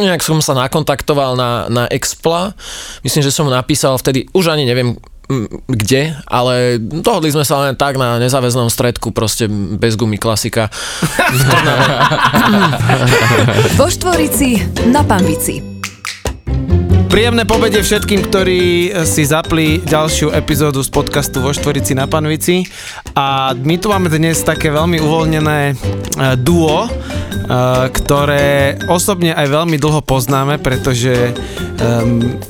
nejak som sa nakontaktoval na, na Expla. Myslím, že som mu napísal vtedy, už ani neviem kde, ale dohodli sme sa len tak na nezáväznom stredku, proste bez gumy klasika. Vo Štvorici na Pambici. Príjemné pobede všetkým, ktorí si zapli ďalšiu epizódu z podcastu vo Štvorici na Panvici. A my tu máme dnes také veľmi uvoľnené e, duo, e, ktoré osobne aj veľmi dlho poznáme, pretože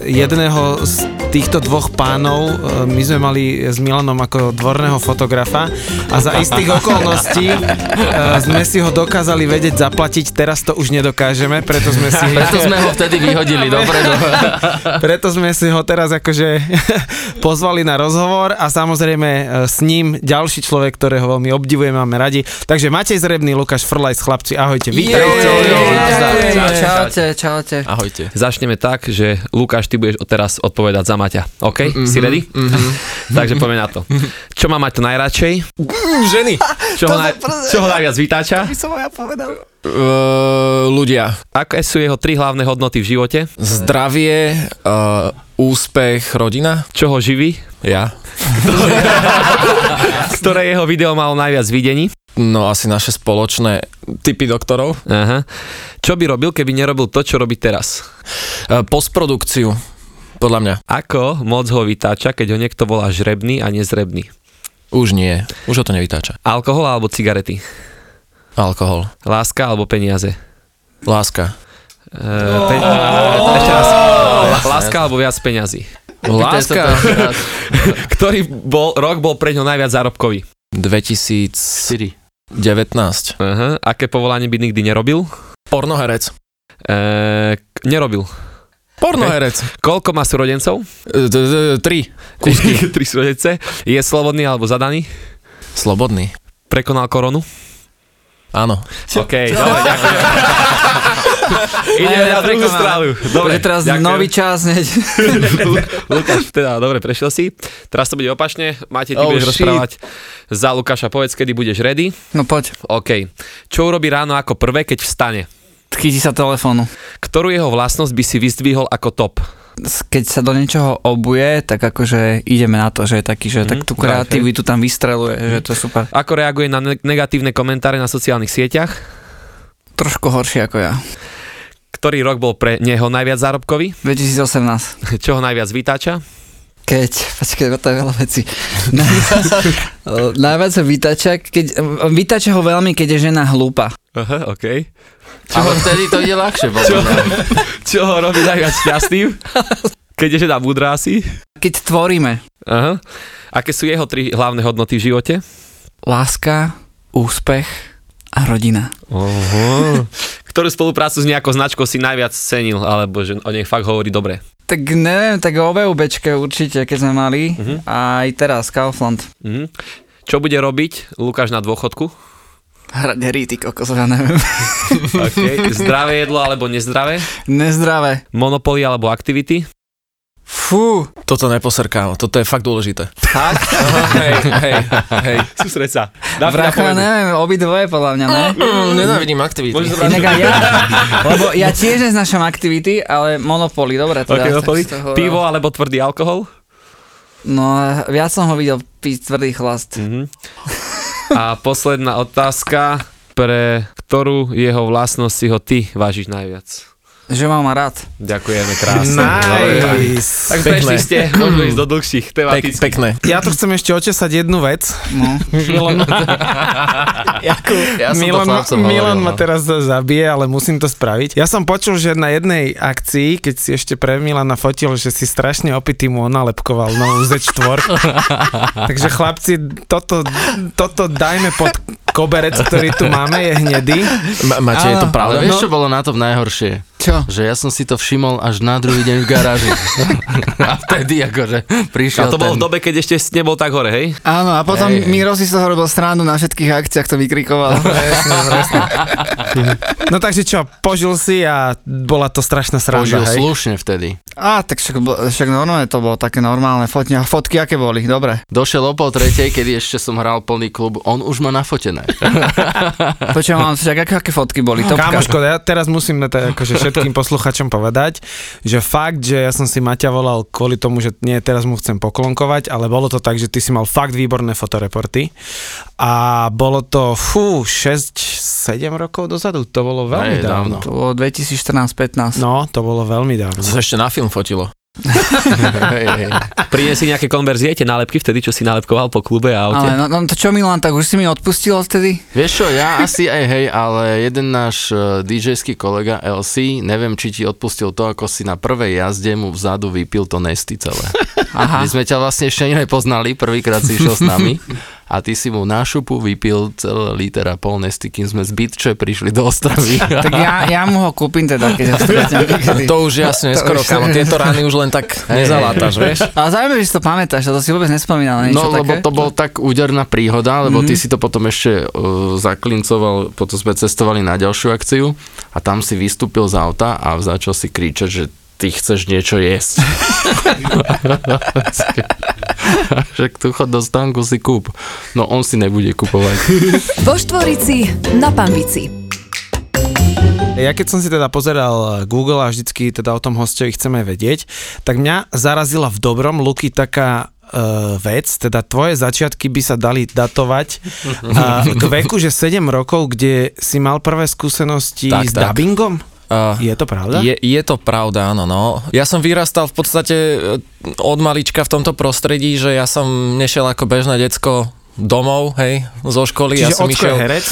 jedného z týchto dvoch pánov uh, my sme mali s Milanom ako dvorného fotografa a za istých okolností sme si ho dokázali vedieť zaplatiť, teraz to už nedokážeme, preto sme si... Preto sme ho vtedy vyhodili dopredu. preto sme si ho teraz akože pozvali na rozhovor a samozrejme s ním ďalší človek, ktorého veľmi obdivujeme, máme radi. Takže Matej Zrebný, Lukáš Frlajs, chlapci, ahojte, vítajte. Čaute, čaute. Ahojte. Začneme tak, že Lukáš, ty budeš teraz odpovedať za Maťa. OK? Mm-hmm, si ready? Mm-hmm. Takže poďme na to. Čo má Maťo najradšej? Ženy. Čo ho, naj, čo ho najviac vytáča? By som ja povedal. Uh, ľudia. Aké sú jeho tri hlavné hodnoty v živote? Zdravie, uh, úspech, rodina. Čo ho živí? Ja. Ktoré jeho video malo najviac videní? No asi naše spoločné typy doktorov. Aha. Čo by robil, keby nerobil to, čo robí teraz? Uh, postprodukciu, podľa mňa. Ako moc ho vytáča, keď ho niekto volá žrebný a nezrebný? Už nie. Už ho to nevytáča. Alkohol alebo cigarety? Alkohol. Láska alebo peniaze? Láska. Uh, pe- ešte raz. Láska alebo viac peňazí? Láska. Ktorý bol, rok bol pre ňo najviac zárobkový? 2019. 4. Aha. Aké povolanie by nikdy nerobil? Pornoherec. Uh, nerobil. Pornoherec. Koľko má súrodencov? D- d- Tri. Tri súrodence. Je slobodný alebo zadaný? Slobodný. Prekonal koronu? Áno. OK, dobre, ďakujem. Ideme na druhú stranu. Dobre, Takže teraz ďakujem. nový čas. Lukáš, teda dobre, prešiel si. Teraz to bude opačne. Máte, ty Oh, budeš shit. rozprávať za Lukáša. Povedz, kedy budeš ready. No poď, OK. Čo urobí ráno ako prvé, keď vstane? chytí sa telefónu. Ktorú jeho vlastnosť by si vyzdvihol ako top? Keď sa do niečoho obuje, tak akože ideme na to, že je taký, že Mhm, tak tú kreativitu tam vystreluje, že to je super. Ako reaguje na ne- negatívne komentáre na sociálnych sieťach? Trošku horšie ako ja. Ktorý rok bol pre neho najviac zárobkový? 2018. Čo ho najviac vytáča? Keď, počkaj, to je veľa vecí. Najviac sa vytača, keď, vytača ho veľmi, keď je žena hlúpa. Aha, OK. Ale vtedy to ide ľahšie. Čo, čo ho robí najviac šťastným? Keď je žena múdra asi? Keď tvoríme. Aha. Aké sú jeho tri hlavné hodnoty v živote? Láska, úspech a rodina. Oho. Ktorú spoluprácu s nejakou značkou si najviac cenil, alebo že o nej fakt hovorí dobre? Tak neviem, tak o VUBčke určite, keď sme mali. Mhm. A aj teraz, Kaufland. Mhm. Čo bude robiť Lukáš na dôchodku? Hrať hry, ty kokos, ja neviem. Okay. Zdravé jedlo alebo nezdravé? Nezdravé. Monopoly alebo aktivity? Fú, Toto neposerkám, toto je fakt dôležité. Tak? hej, hej, hej. Sústreď sa. Neviem, obidvoje podľa mňa, ne? Mm, nenávidím aktivity. Inak aj ja, lebo ja tiež neznášam aktivity, ale Monopoly, dobre, teda. okay, Monopoly. toho- Pivo alebo tvrdý alkohol? No, viac som ho videl piť tvrdý chlast. Mhm. A posledná otázka, pre ktorú jeho vlastnosť si ho ty vážiš najviac? Že mám rád. Ďakujeme krásne. Nice. Tak prešli ste, môžeme ísť do dlhších Pek, tematických. pekné. Ja tu chcem ešte očesať jednu vec. No. Milan, Ja som Milan, ma, Milan hovoril, ma no. teraz zabije, ale musím to spraviť. Ja som počul, že na jednej akcii, keď si ešte pre Milana fotil, že si strašne opitý mu onalepkoval novú Z4. Takže chlapci, toto, toto dajme pod koberec, ktorý tu máme, je hnedý. Ma- Máte, je to pravda? Ale vieš, čo bolo na tom najhoršie? Čo? Že ja som si to všimol až na druhý deň v garáži. A vtedy akože A prišiel to bolo ten... v dobe, keď ešte nebol tak hore, hej? Áno, a potom hej. Miro si z toho robil srandu na všetkých akciách, to vykrikoval. No takže čo, požil si a bola to strašná sranda, Požil hej? slušne vtedy. Á, tak však, však normálne to bolo také normálne fotky. A fotky aké boli? Dobre. Došiel o pol tretej, kedy ešte som hral plný klub, on už má nafotené. Počujem, mám však aké, aké fotky boli? Topka. Kámoško, ja teraz musím na to akože všetkým posluchačom povedať, že fakt, že ja som si Maťa volal kvôli tomu, že nie teraz mu chcem poklonkovať, ale bolo to tak, že ty si mal fakt výborné fotoreporty a bolo to, fú, 6-7 rokov dozadu, to bolo veľmi Hej, dávno. To bolo 2014-15. No, to bolo veľmi dávno. To sa ešte na film fotilo. Priniesi nejaké konverzie, tie nálepky vtedy, čo si nálepkoval po klube a aute? Ale no, no to čo Milan, tak už si mi odpustil odtedy? Vieš čo, ja asi aj hej, ale jeden náš uh, DJ-ský kolega LC, neviem, či ti odpustil to, ako si na prvej jazde mu vzadu vypil to nesty celé. Aha. My sme ťa vlastne ešte ani nepoznali, prvýkrát si išiel s nami a ty si mu na šupu vypil celé liter a pol nesty, kým sme z Bytče prišli do Ostravy. Tak ja, ja mu ho kúpim teda, keď stretnem niekedy. To už jasne neskoro, kamo, tieto rany už len tak nezalátaš, vieš? Ale zaujímavé, že si to pamätáš, a to si vôbec nespomínal No, lebo také. to bol tak úderná príhoda, lebo ty si to potom ešte uh, zaklincoval, potom sme cestovali na ďalšiu akciu a tam si vystúpil z auta a začal si kričať, že ty chceš niečo jesť. Však tu chod do stánku si kúp. No on si nebude kupovať. Vo Štvorici na Pambici. Ja keď som si teda pozeral Google a vždycky teda o tom hostovi chceme vedieť, tak mňa zarazila v dobrom Luky taká uh, vec, teda tvoje začiatky by sa dali datovať uh, k veku, že 7 rokov, kde si mal prvé skúsenosti Tak, s tak. dubbingom? Uh, Je to pravda? Je, je to pravda, áno. No. Ja som vyrastal v podstate e, od malička v tomto prostredí, že ja som nešiel ako bežné decko domov, hej, zo školy. ja Čiže som ocko je herec?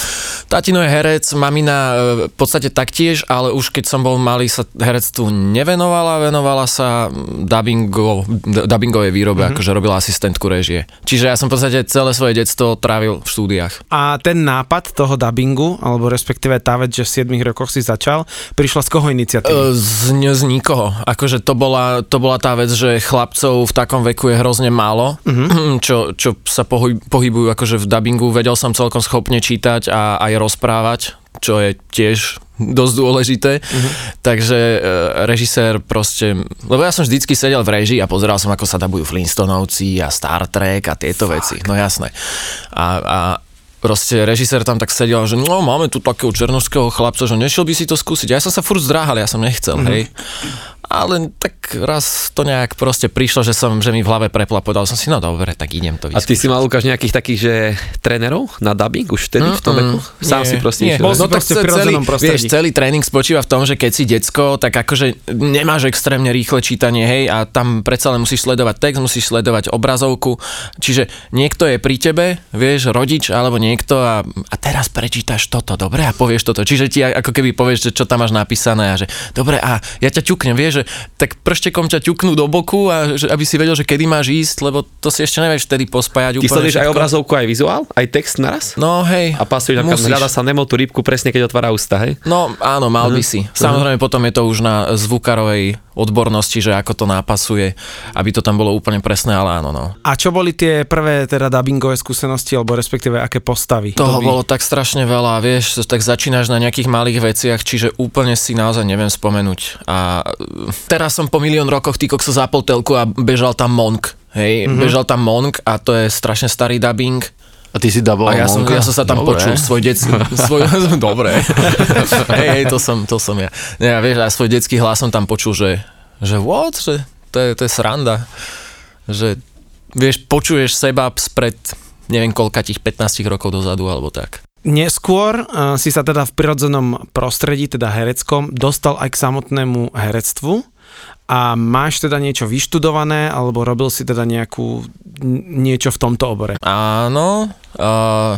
Tatino je herec, mamina e, v podstate taktiež, ale už keď som bol malý, sa herectvu nevenovala, venovala sa dubbingo, dubbingovej výrobe, mm-hmm. akože robila asistentku režie. Čiže ja som v podstate celé svoje detstvo trávil v štúdiách. A ten nápad toho dubbingu, alebo respektíve tá vec, že v 7 rokoch si začal, prišla z koho iniciatívy? E, Z, z nikoho. Akože to bola, to bola tá vec, že chlapcov v takom veku je hrozne málo, mm-hmm. čo, čo sa pohyb, pohybujú akože v dubbingu. Vedel som celkom schopne čítať a aj rozprávať, čo je tiež dosť dôležité. Mm-hmm. Takže e, režisér proste... Lebo ja som vždycky sedel v režii a pozeral som, ako sa dabujú Flintstonovci a Star Trek a tieto veci. No jasné. A, a proste režisér tam tak sedel, že no máme tu takého černožského chlapca, že nešiel by si to skúsiť. Ja som sa furt zdráhal, ja som nechcel, mm-hmm. hej. Ale tak raz to nejak proste prišlo, že som, že mi v hlave prepla, povedal som si, no dobre, tak idem to A ty si mal, Lukáš, nejakých takých, že trénerov na dubbing už vtedy v tom veku? Sám si proste nie. Bol No tak proste celý, prostredí. vieš, celý tréning spočíva v tom, že keď si decko, tak akože nemáš extrémne rýchle čítanie, hej, a tam predsa len musíš sledovať text, musíš sledovať obrazovku, čiže niekto je pri tebe, vieš, rodič alebo niekto a, a teraz prečítaš toto, dobre, a povieš toto, čiže ti ako keby povieš, že čo tam máš napísané a že dobre, a ja ťa ťuknem, vieš, že tak prštekom ťa ťuknú do boku a že, aby si vedel, že kedy máš ísť, lebo to si ešte nevieš vtedy pospájať Ty úplne sleduješ aj obrazovku, aj vizuál, aj text naraz? No hej, A pasuješ, musíš. hľada sa Nemo tú rybku presne, keď otvára ústa, hej? No áno, mal by si. Samozrejme potom je to už na zvukarovej odbornosti, že ako to nápasuje, aby to tam bolo úplne presné, ale áno, no. A čo boli tie prvé teda dubbingové skúsenosti, alebo respektíve aké postavy? Toho To by- bolo tak strašne veľa, vieš, tak začínaš na nejakých malých veciach, čiže úplne si naozaj neviem spomenúť. A teraz som po milión rokoch ty kokso zapol telku a bežal tam Monk. Hej, mm-hmm. bežal tam Monk a to je strašne starý dubbing. A ty si daboval ja som, ja som sa tam Dobre. počul, svoj detský, svoj, dobre, hej, hej, to som, to som ja. Nie, a vieš, a svoj detský hlas som tam počul, že, že what, že to je, to je sranda, že vieš, počuješ seba spred neviem koľka tých 15 rokov dozadu, alebo tak. Neskôr uh, si sa teda v prirodzenom prostredí, teda hereckom, dostal aj k samotnému herectvu a máš teda niečo vyštudované, alebo robil si teda nejakú, niečo v tomto obore. Áno, uh,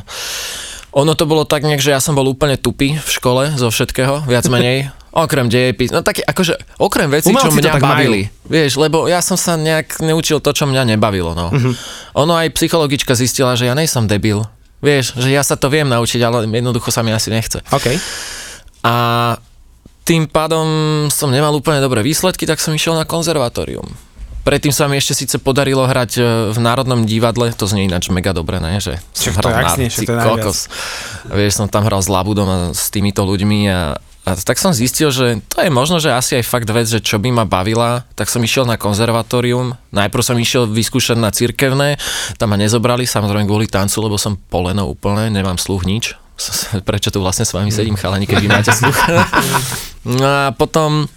ono to bolo tak nejak, že ja som bol úplne tupý v škole zo všetkého, viac menej. Okrem dejepis, no také, akože, okrem vecí, čo Umelci mňa tak majú. bavili. Vieš, lebo ja som sa nejak neučil to, čo mňa nebavilo, no. Mhm. Ono aj psychologička zistila, že ja nejsem debil. Vieš, že ja sa to viem naučiť, ale jednoducho sa mi asi nechce. OK. A tým pádom som nemal úplne dobré výsledky, tak som išiel na konzervatórium. Predtým sa mi ešte síce podarilo hrať e, v Národnom divadle, to znie ináč mega dobre, ne? Že som to si však to je najviac. kokos. Vieš, som tam hral s Labudom a s týmito ľuďmi a, a tak som zistil, že to je možno, že asi aj fakt vec, že čo by ma bavila, tak som išiel na konzervatórium. Najprv som išiel vyskúšať na cirkevné, tam ma nezobrali, samozrejme kvôli tancu, lebo som poleno úplne, nemám sluch nič. prečo tu vlastne s vami sedím, chalani, keď vy máte sluch. No a potom,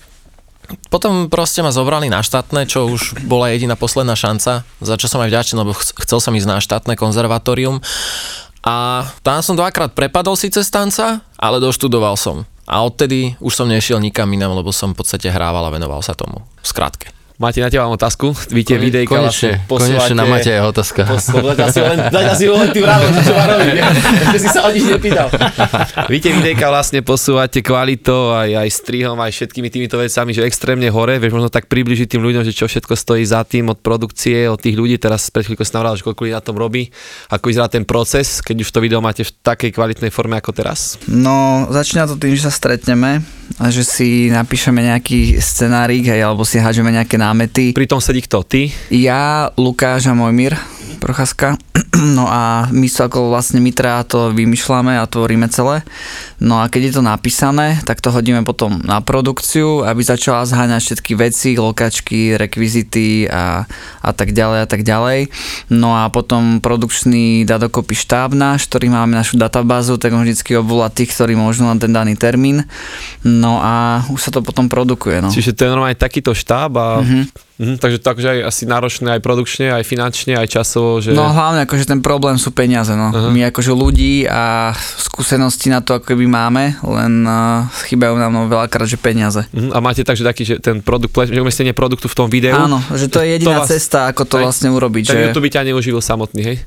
potom proste ma zobrali na štátne, čo už bola jediná posledná šanca, za čo som aj vďačný, lebo ch- chcel som ísť na štátne konzervatórium. A tam som dvakrát prepadol síce stanca, ale doštudoval som. A odtedy už som nešiel nikam inam, lebo som v podstate hrával a venoval sa tomu. V skratke. Máte na teba mám otázku? Vy tie videjka konečne, vlastne konečne na Mateja je otázka. Dať asi len, dať asi len ty vravo, čo má robiť. Že si sa o nič nepýtal. Vy tie videjka vlastne posúvate kvalitou aj, aj strihom, aj všetkými týmito vecami, že extrémne hore, vieš možno tak približiť tým ľuďom, že čo všetko stojí za tým od produkcie, od tých ľudí. Teraz pred chvíľkou si navrál, že koľko ľudí na tom robí, ako vyzerá ten proces, keď už to video máte v takej kvalitnej forme ako teraz. No, začína to tým, že sa stretneme že si napíšeme nejaký scenárik, hej, alebo si hádžeme nejaké námety. Pri tom sedí kto? Ty? Ja, Lukáš a Mojmír Procházka. No a my sa ako vlastne Mitra to vymýšľame a tvoríme celé. No a keď je to napísané, tak to hodíme potom na produkciu, aby začala zháňať všetky veci, lokačky, rekvizity a, a tak ďalej a tak ďalej. No a potom produkčný dá dokopy štáb náš, ktorý máme našu databázu, tak on vždycky obvolá tých, ktorí môžu na ten daný termín. No a už sa to potom produkuje. No. Čiže to je normálne takýto štáb a... Mhm. Mhm, takže to akože aj asi náročné aj produkčne, aj finančne, aj časovo, že... No hlavne akože ten problém sú peniaze, no. Aha. My akože ľudí a skúsenosti na to ako keby máme, len uh, chýbajú nám no veľakrát, že peniaze. Mhm, A máte tak, že taký, že ten produkt, že umiestnenie produktu v tom videu. Áno, že to je jediná vás- cesta, ako to aj- vlastne urobiť. Tak že... YouTube ťa neuživil samotný, hej?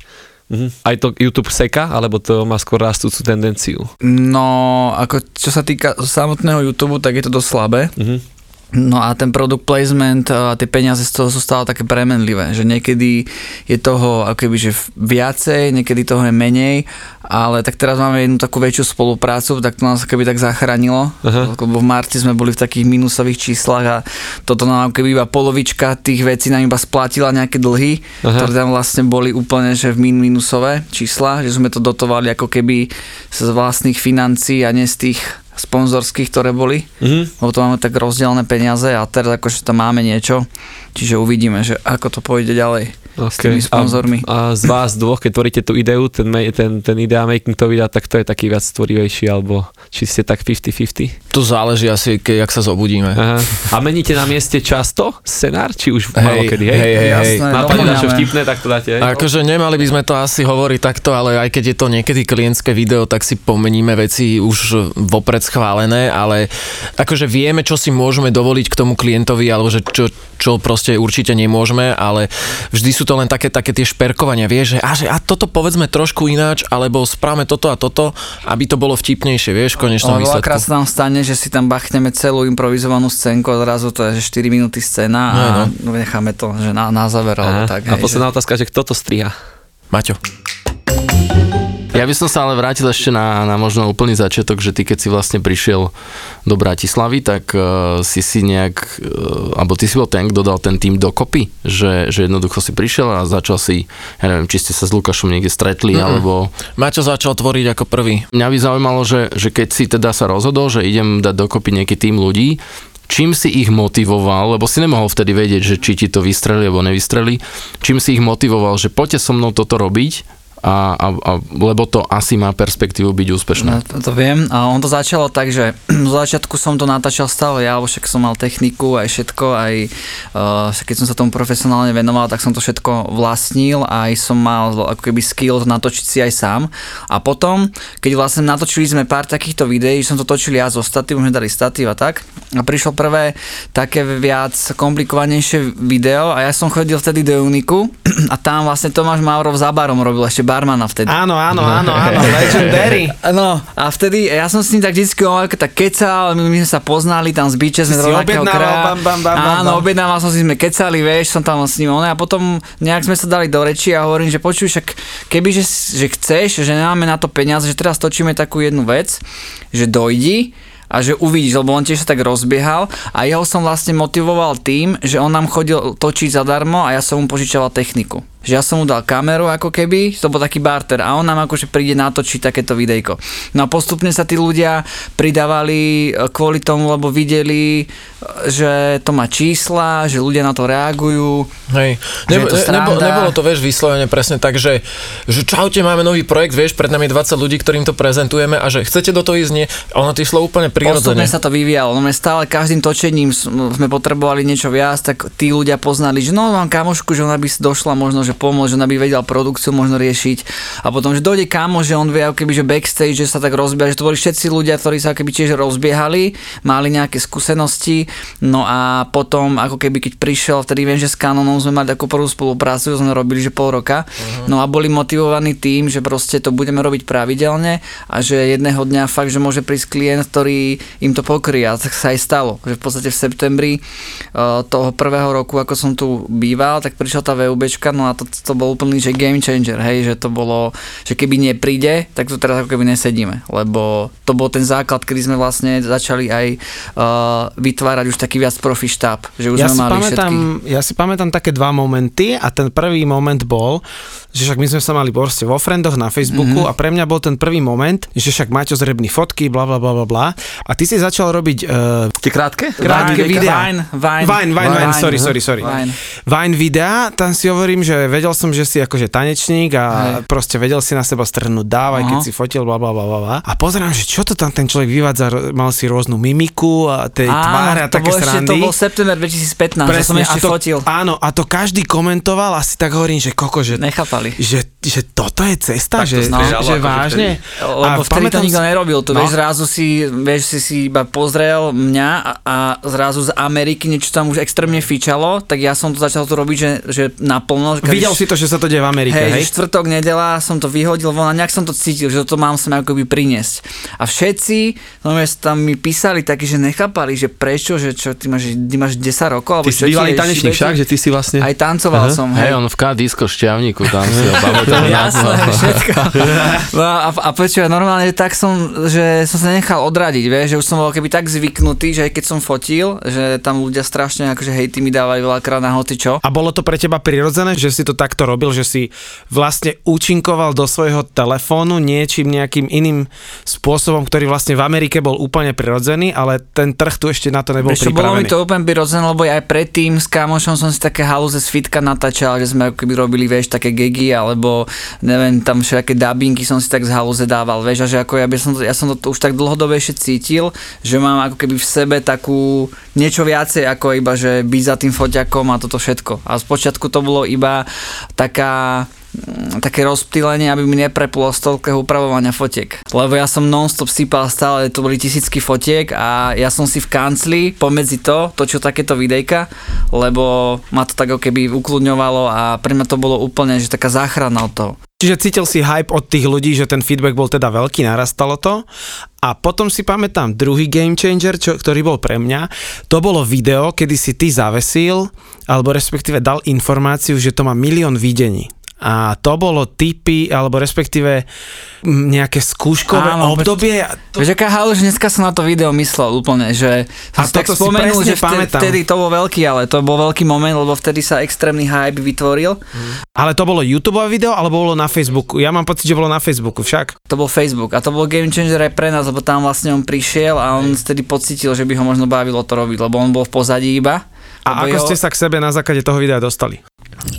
Mhm. Aj to YouTube seka, alebo to má skôr rastúcu tendenciu? No, ako čo sa týka samotného YouTube, tak je to dosť slabé. Mhm. No a ten product placement a tie peniaze z toho sú stále také premenlivé, že niekedy je toho akoby, že viacej, niekedy toho je menej, ale tak teraz máme jednu takú väčšiu spoluprácu, tak to nás keby tak zachránilo, Aha. lebo v marci sme boli v takých minusových číslach a toto nám keby iba polovička tých vecí nám iba splatila nejaké dlhy, Aha. ktoré tam vlastne boli úplne že v min minusové čísla, že sme to dotovali ako keby z vlastných financií a nie z tých sponzorských, ktoré boli, Mhm. lebo to máme tak rozdielne peniaze a teraz akože tam máme niečo, čiže uvidíme, že ako to pôjde ďalej s tými sponzormi. A, a z vás dvoch, keď tvoríte tú ideu, ten, ten, ten idea making to videa, tak to je taký viac stvorivejší, alebo či ste tak 50-50? To záleží asi, keď, jak sa zobudíme. Aha. A meníte na mieste často scenár, či už Hej, kedy, hej? hej, hej, hej. Jasné, Napadne doplňame. niečo vtipné, tak to dáte, hej? Akože nemali by sme to asi hovoriť takto, ale aj keď je to niekedy klientské video, tak si pomeníme veci už vopred schválené, ale akože vieme, čo si môžeme dovoliť k tomu klientovi, alebo že čo, čo proste určite nemôžeme, ale vždy sú to len také, také tie šperkovania, vieš, že a, že a toto povedzme trošku ináč, alebo správame toto a toto, aby to bolo vtipnejšie, vieš, v konečnom Ale veľakrát výsledku. sa nám stane, že si tam bachneme celú improvizovanú scénku a zrazu to je že 4 minúty scéna a No, necháme to že na, na záver alebo tak. a hej, posledná otázka, že kto to striha? Maťo. Ja by som sa ale vrátil ešte na, na možno úplný začiatok, že ty keď si vlastne prišiel do Bratislavy, tak uh, si si nejak, uh, alebo ty si bol ten, kto dal ten tým dokopy, že, že jednoducho si prišiel a začal si, ja neviem, či ste sa s Lukášom niekde stretli, Mm-mm. alebo Maťo začal tvoriť ako prvý. mňa by zaujímalo, že, že keď si teda sa rozhodol, že idem dať dokopy nejaký tým ľudí, čím si ich motivoval, lebo si nemohol vtedy vedieť, že či ti to vystreli alebo nevystreli, čím si ich motivoval, že poďte so mnou toto robiť, a, a, a, lebo to asi má perspektívu byť úspešné. No, to, to viem. A on to začalo tak, že z začiatku som to natáčal stále ja, však som mal techniku aj všetko, aj uh, keď som sa tomu profesionálne venoval, tak som to všetko vlastnil, aj som mal ako keby skill natočiť si aj sám. A potom, keď vlastne natočili sme pár takýchto videí, som to točil ja zo statív, sme dali statív a tak, a prišlo prvé také viac komplikovanejšie video a ja som chodil vtedy do Uniku a tam vlastne Tomáš Maurov za barom robil ešte barmana vtedy. Áno, áno, áno, áno, legendary. No a vtedy, ja som s ním tak vždycky tak kecal, my, my sme sa poznali tam z biče, sme z rovnakého kraja. bam, bam, bam, Áno, objednával som si, sme kecali, vieš, som tam s ním on a potom nejak sme sa dali do reči a hovorím, že počuj, však keby, že, že chceš, že nemáme na to peniaze, že teraz točíme takú jednu vec, že dojdi a že uvidíš, lebo on tiež sa tak rozbiehal a jeho som vlastne motivoval tým, že on nám chodil točiť zadarmo a ja som mu požičoval techniku. Že ja som mu dal kameru ako keby, to bol taký barter a on nám akože príde natočiť takéto videjko. No a postupne sa tí ľudia pridávali e, kvôli tomu, lebo videli, e, že to má čísla, že ľudia na to reagujú. Hej. Nebo, to ne, nebo, nebolo to, vieš, vyslovene presne tak, že, že čaute, máme nový projekt, vieš, pred nami 20 ľudí, ktorým to prezentujeme a že chcete do toho ísť, nie? A ono to išlo úplne prirodzene. Postupne sa to vyvíjalo, no my stále každým točením sme potrebovali niečo viac, tak tí ľudia poznali, že no mám kamošku, že ona by si došla možno, že pomôcť, že ona by vedela produkciu možno riešiť. A potom, že dojde kamo, že on vie keby, že backstage, že sa tak rozbieha, že to boli všetci ľudia, ktorí sa keby tiež rozbiehali, mali nejaké skúsenosti, no a potom ako keby keď prišiel, vtedy viem, že s Canonom sme mali takú prvú spoluprácu, sme robili, že pol roka, no a boli motivovaní tým, že proste to budeme robiť pravidelne a že jedného dňa fakt, že môže prísť klient, ktorý im to pokrie. A tak sa aj stalo, že v podstate v septembri uh, toho prvého roku, ako som tu býval, tak prišla tá VUBčka, no a to, to bol úplný že game changer, hej, že to bolo, že keby nepríde, tak tu teraz ako keby nesedíme, lebo to bol ten základ, kedy sme vlastne začali aj uh, vytvárať už taký viac profi štáb, že už Ja sme si, mali pamätám, všetky. ja si pamätám také dva momenty a ten prvý moment bol, že však my sme sa mali proste vo friendoch na Facebooku Mhm. mm-hmm. a pre mňa bol ten prvý moment, že však Maťo zrebný fotky, bla bla bla bla bla a ty si začal robiť uh, Tie krátke? krátke Vine, videá. Vine, Vine. Vine, Vine, Vine, Vine, sorry, sorry, sorry. Vine. Vine videá, tam si hovorím, že vedel som, že si akože tanečník a Hej. proste vedel si na seba strhnúť dávaj, keď Aha. si fotil, bla bla bla bla. A pozerám, že čo to tam ten človek vyvádza, mal si rôznu mimiku a tej tváre a to také bol ešte, srandy. to bol september 2015, to som ešte a to, fotil. Áno, a to každý komentoval a si tak hovorím, že koko, že, Nechápali. že, že toto je cesta, Tak to že, že akože vážne. Lebo vtedy to nikto nerobil, to No. vieš, zrazu si, vieš, si si iba pozrel mňa a, a zrazu z Ameriky niečo tam už extrémne fičalo, tak ja som to začal to robiť, že, že naplno. že Videl si to, že sa to deje v Amerike, Hej, hej? štvrtok, nedela som to vyhodil von a nejak som to cítil, že toto mám sem akoby priniesť. A všetci no, tam mi písali takí, že nechápali, že prečo, že čo, ty máš, ty máš 10 rokov, alebo Ty si bývalý tanečník však, že ty si vlastne... Aj tancoval som, Hej, hej. on v K-disko šťavníku, tam si ho pamätám. Jasné, všetko. No a, a počúvaj, normálne tak som, že som sa nechal odradiť, vieš, že už som bol keby tak zvyknutý, že aj keď som fotil, že tam ľudia strašne akože hejty mi dávali veľakrát na hoci čo. A bolo to pre teba prirodzené, že si to takto robil, že si vlastne účinkoval do svojho telefónu niečím nejakým iným spôsobom, ktorý vlastne v Amerike bol úplne prirodzený, ale ten trh tu ešte na to nebol Vieš čo, bolo mi pripravený. to úplne prirodzené, lebo aj predtým s kamošom som si také halúze z fitka natáčal, že sme keby robili, vieš, také gegy, alebo neviem, tam všetké dubbingy som si tak z halúze dával, vieš, a že ako ja, by som ja som to už tak dlhodobejšie cítil, že mám ako keby v sebe takú niečo viacej ako iba, že byť za tým foťakom a toto všetko. A spočiatku to bolo iba taká také rozptýlenie, aby mi nepreplo z toľkého upravovania fotiek. Lebo ja som non-stop sypal stále, to boli tisícky fotiek a ja som si v kancli pomedzi to točil takéto videjka, lebo ma to tak ako keby ukludňovalo a pre mňa to bolo úplne, že taká záchrana od toho. Čiže cítil si hype od tých ľudí, že ten feedback bol teda veľký, narastalo to. A potom si pamätám druhý game changer, čo, ktorý bol pre mňa. To bolo video, kedy si ty zavesil, alebo respektíve dal informáciu, že to má milión videní. A to bolo typy, alebo respektíve nejaké skúškové Áno, obdobie. To... Vieš, aká že dneska som na to video myslel úplne, že A som si tak spomenul, že vtedy, vtedy to bol veľký, ale to bol veľký moment, lebo vtedy sa extrémny hype vytvoril. Ale to bolo YouTube video, alebo bolo na Facebooku? Ja mám pocit, že bolo na Facebooku však. To bol Facebook a to bol game changer aj pre nás, lebo tam vlastne on prišiel a on vtedy pocítil, že by ho možno bavilo to robiť, lebo on bol v pozadí iba. A ako jeho- ste sa k sebe na základe toho videa dostali?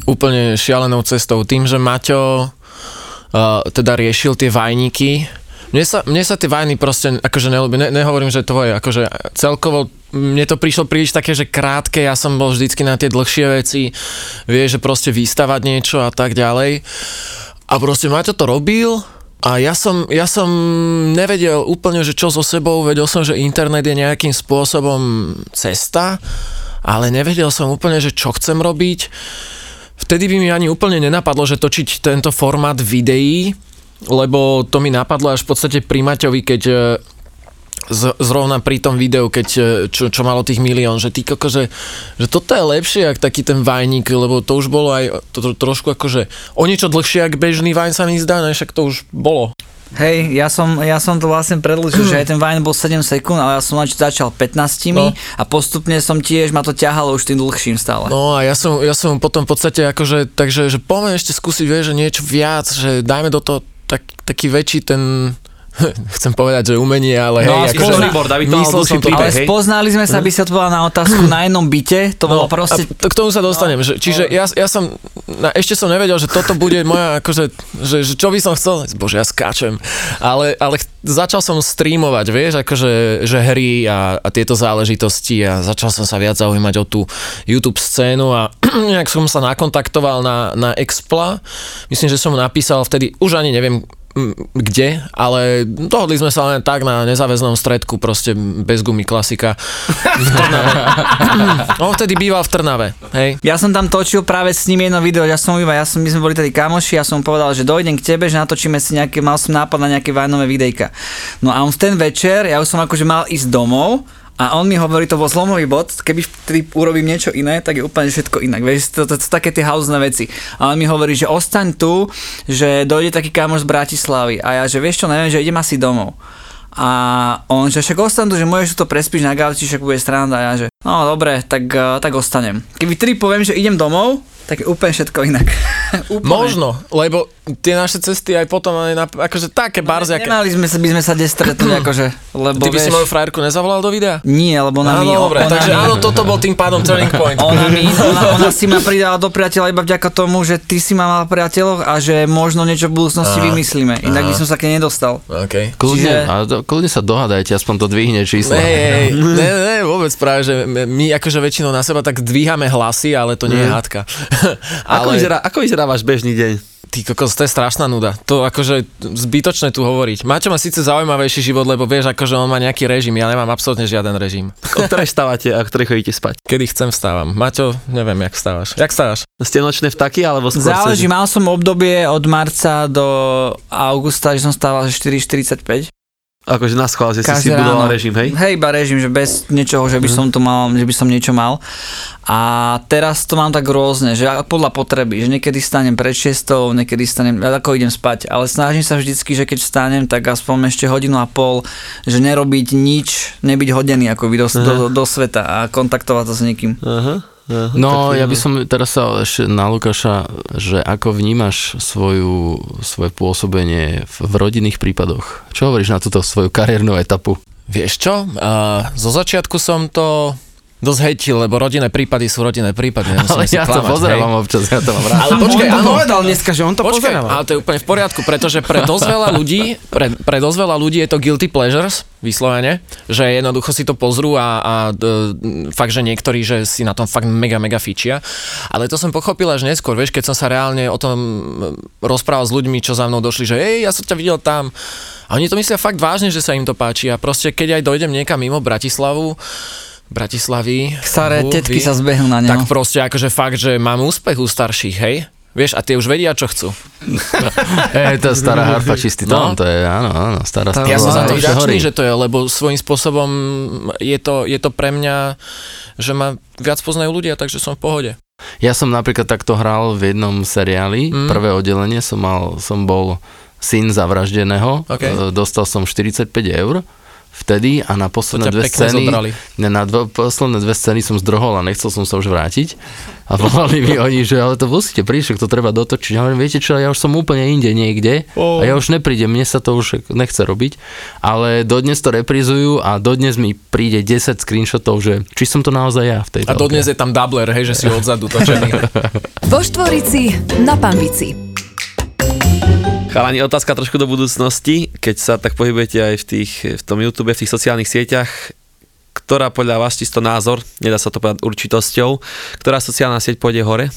Úplne šialenou cestou. Tým, že Maťo uh, teda riešil tie vajníky, mne sa, mne sa tie vajny proste akože nelúbi, ne, nehovorím, že tvoje, akože celkovo mne to prišlo príliš také, že krátke, ja som bol vždycky na tie dlhšie veci, vieš, že proste vystavať niečo a tak ďalej. A proste Maťo to robil a ja som, ja som nevedel úplne, že čo so sebou, vedel som, že internet je nejakým spôsobom cesta, ale nevedel som úplne, že čo chcem robiť. Vtedy by mi ani úplne nenapadlo, že točiť tento formát videí, lebo to mi napadlo až v podstate pri Maťovi, keď e, z, zrovna pri tom videu, keď, e, čo, čo malo tých milión, že ty koko, že, že toto je lepšie, jak taký ten vajník, lebo to už bolo aj to, to, trošku akože o niečo dlhšie, jak bežný vajn sa mi zdá, ne, však to už bolo. Hej, ja som, ja som to vlastne predlžil, že aj ten Vine bol 7 sekúnd, ale ja som začal 15 No. a postupne som tiež, ma to ťahalo už tým dlhším stále. No a ja som, ja som potom v podstate akože, takže, že poďme ešte skúsiť, vieš, že niečo viac, že dajme do toho tak, taký väčší ten, chcem povedať, že umenie, ale No, hej, storyboard, aby to mal myslel som to príbeh, ale spoznali sme sa, aby si odpovedal na otázku na jednom byte, to bolo proste... A k tomu sa dostanem, že, čiže ja, ja som, na, ešte som nevedel, že toto bude moja, akože, že, že čo by som chcel, bože, ja skáčem, ale, ale začal som streamovať, vieš, akože, že hry a, a tieto záležitosti a začal som sa viac zaujímať o tú YouTube scénu a nejak som sa nakontaktoval na, na Expla, myslím, že som napísal vtedy, už ani neviem, kde, ale dohodli sme sa len tak na nezáväznom stredku, proste bez gumy klasika. V Trnave. On vtedy býval v Trnave, hej. Ja som tam točil práve s ním jedno video, ja som iba, ja som, my sme boli tedy kamoši, ja som mu povedal, že dojdem k tebe, že natočíme si nejaké, mal som nápad na nejaké vajnové videjka. No a on v ten večer, ja už som akože mal ísť domov, a on mi hovorí, to bol zlomový bod, keby vtedy urobím niečo iné, tak je úplne všetko inak. Vieš, to, to, to, také tie hauzné veci. A on mi hovorí, že ostaň tu, že dojde taký kamoš z Bratislavy. A ja, že vieš čo, neviem, že idem asi domov. A on, že však ostaň tu, že môžeš to prespíš na gauči, však bude stranda. A ja, že no dobre, tak, uh, tak ostanem. Keby tedy poviem, že idem domov, tak je úplne všetko inak. úplne. Možno, lebo tie naše cesty aj potom aj na, akože také barziaké. Nemali sme sa, by sme sa kde stretnúť, akože, lebo Ty by si vieš, moju frajerku nezavolal do videa? Nie, lebo ona Áno, mi... dobre, ona takže mi, áno, toto bol tým pádom turning point. Ona, mi, ona, ona si ma pridala do priateľa iba vďaka tomu, že ty si ma mal priateľoch a že možno niečo v budúcnosti Aha. vymyslíme. Inak by som sa k nej nedostal. OK. Kľudne, Čiže- to, kľudne sa dohadajte, aspoň to dvihne číslo. Ne, ne, ne, ne, vôbec práve, že my akože väčšinou na seba tak dvíhame hlasy, ale to nie je hádka. Ako, vyzerá, ako vyzerá váš bežný deň? Ty kokos, to je strašná nuda. To akože zbytočné tu hovoriť. Maťo má síce zaujímavejší život, lebo vieš, akože on má nejaký režim, ja nemám absolútne žiaden režim. O ktorej stávate a ktorej chodíte spať? Kedy chcem vstávam. Maťo, neviem, jak vstávaš. Jak vstávaš? Ste nočné vtaky alebo skôr Záleží, sedí? mal som obdobie od marca do augusta, že som stával že 4.45. Akože na schvál, že si si budoval ráno. režim, hej? Hej, iba režim, že bez niečoho, že by som to mal, že by som niečo mal. A teraz to mám tak rôzne, že podľa potreby, že niekedy stanem pred 6, niekedy stanem, ako idem spať, ale snažím sa vždycky, že keď stanem, tak aspoň ešte hodinu a pol, že nerobiť nič, nebyť hodený ako do, do, do sveta a kontaktovať sa s niekým. Aha. Aha No, ja by som teraz sa ešte na Lukáša, že ako vnímaš svoju, svoje pôsobenie v, v rodinných prípadoch? Čo hovoríš na túto svoju kariérnu etapu? Vieš čo? Uh, zo začiatku som to dosť hejtil, lebo rodinné prípady sú rodinné prípady. Ale ja to klamať, pozerám hej. občas, ja to mám rád. Ale počkaj, on to áno. povedal dneska, že on to Počkaj, pozeral. ale to je úplne v poriadku, pretože pre dosť veľa ľudí, pre, pre dosť veľa ľudí je to guilty pleasures, vyslovene, že jednoducho si to pozrú a, a d, fakt, že niektorí, že si na tom fakt mega, mega fičia. Ale to som pochopil až neskôr, vieš, keď som sa reálne o tom rozprával s ľuďmi, čo za mnou došli, že ej, ja som ťa videl tam. A oni to myslia fakt vážne, že sa im to páči a proste keď aj dojdem niekam mimo Bratislavu, Bratislavy. Staré hu, tetky vy, sa zbehnú na Tak neho. proste akože fakt, že mám úspech u starších, hej? Vieš, a tie už vedia, čo chcú. Ej, tá stará harfa, čistý No. tón, to je, áno, áno, stará Tá- stará. Ja som za to vďačný, že to je, lebo svojím spôsobom je to, je to pre mňa, že ma viac poznajú ľudia, takže som v pohode. Ja som napríklad takto hral v jednom seriáli, Mm. prvé oddelenie, som mal, som bol syn zavraždeného, OK. e, dostal som 45 eur vtedy a na posledné dve scény, zodrali. ne, na dvo, posledné dve scény som zdrhol a nechcel som sa už vrátiť a volali mi oni, že ale to musíte prísť, že to treba dotočiť. Ja hovorím, viete čo, ja už som úplne inde niekde Oh. a ja už neprídem, mne sa to už nechce robiť, ale dodnes to reprizujú a dodnes mi príde 10 screenshotov, že či som to naozaj ja v tej A dodnes je tam doubler, hej, že si odzadu točený. Vo Štvorici na Pambici. Chalani, otázka trošku do budúcnosti, keď sa tak pohybujete aj v, tých, v tom YouTube, v tých sociálnych sieťach, ktorá podľa vás čisto názor, nedá sa to povedať určitosťou, ktorá sociálna sieť pôjde hore?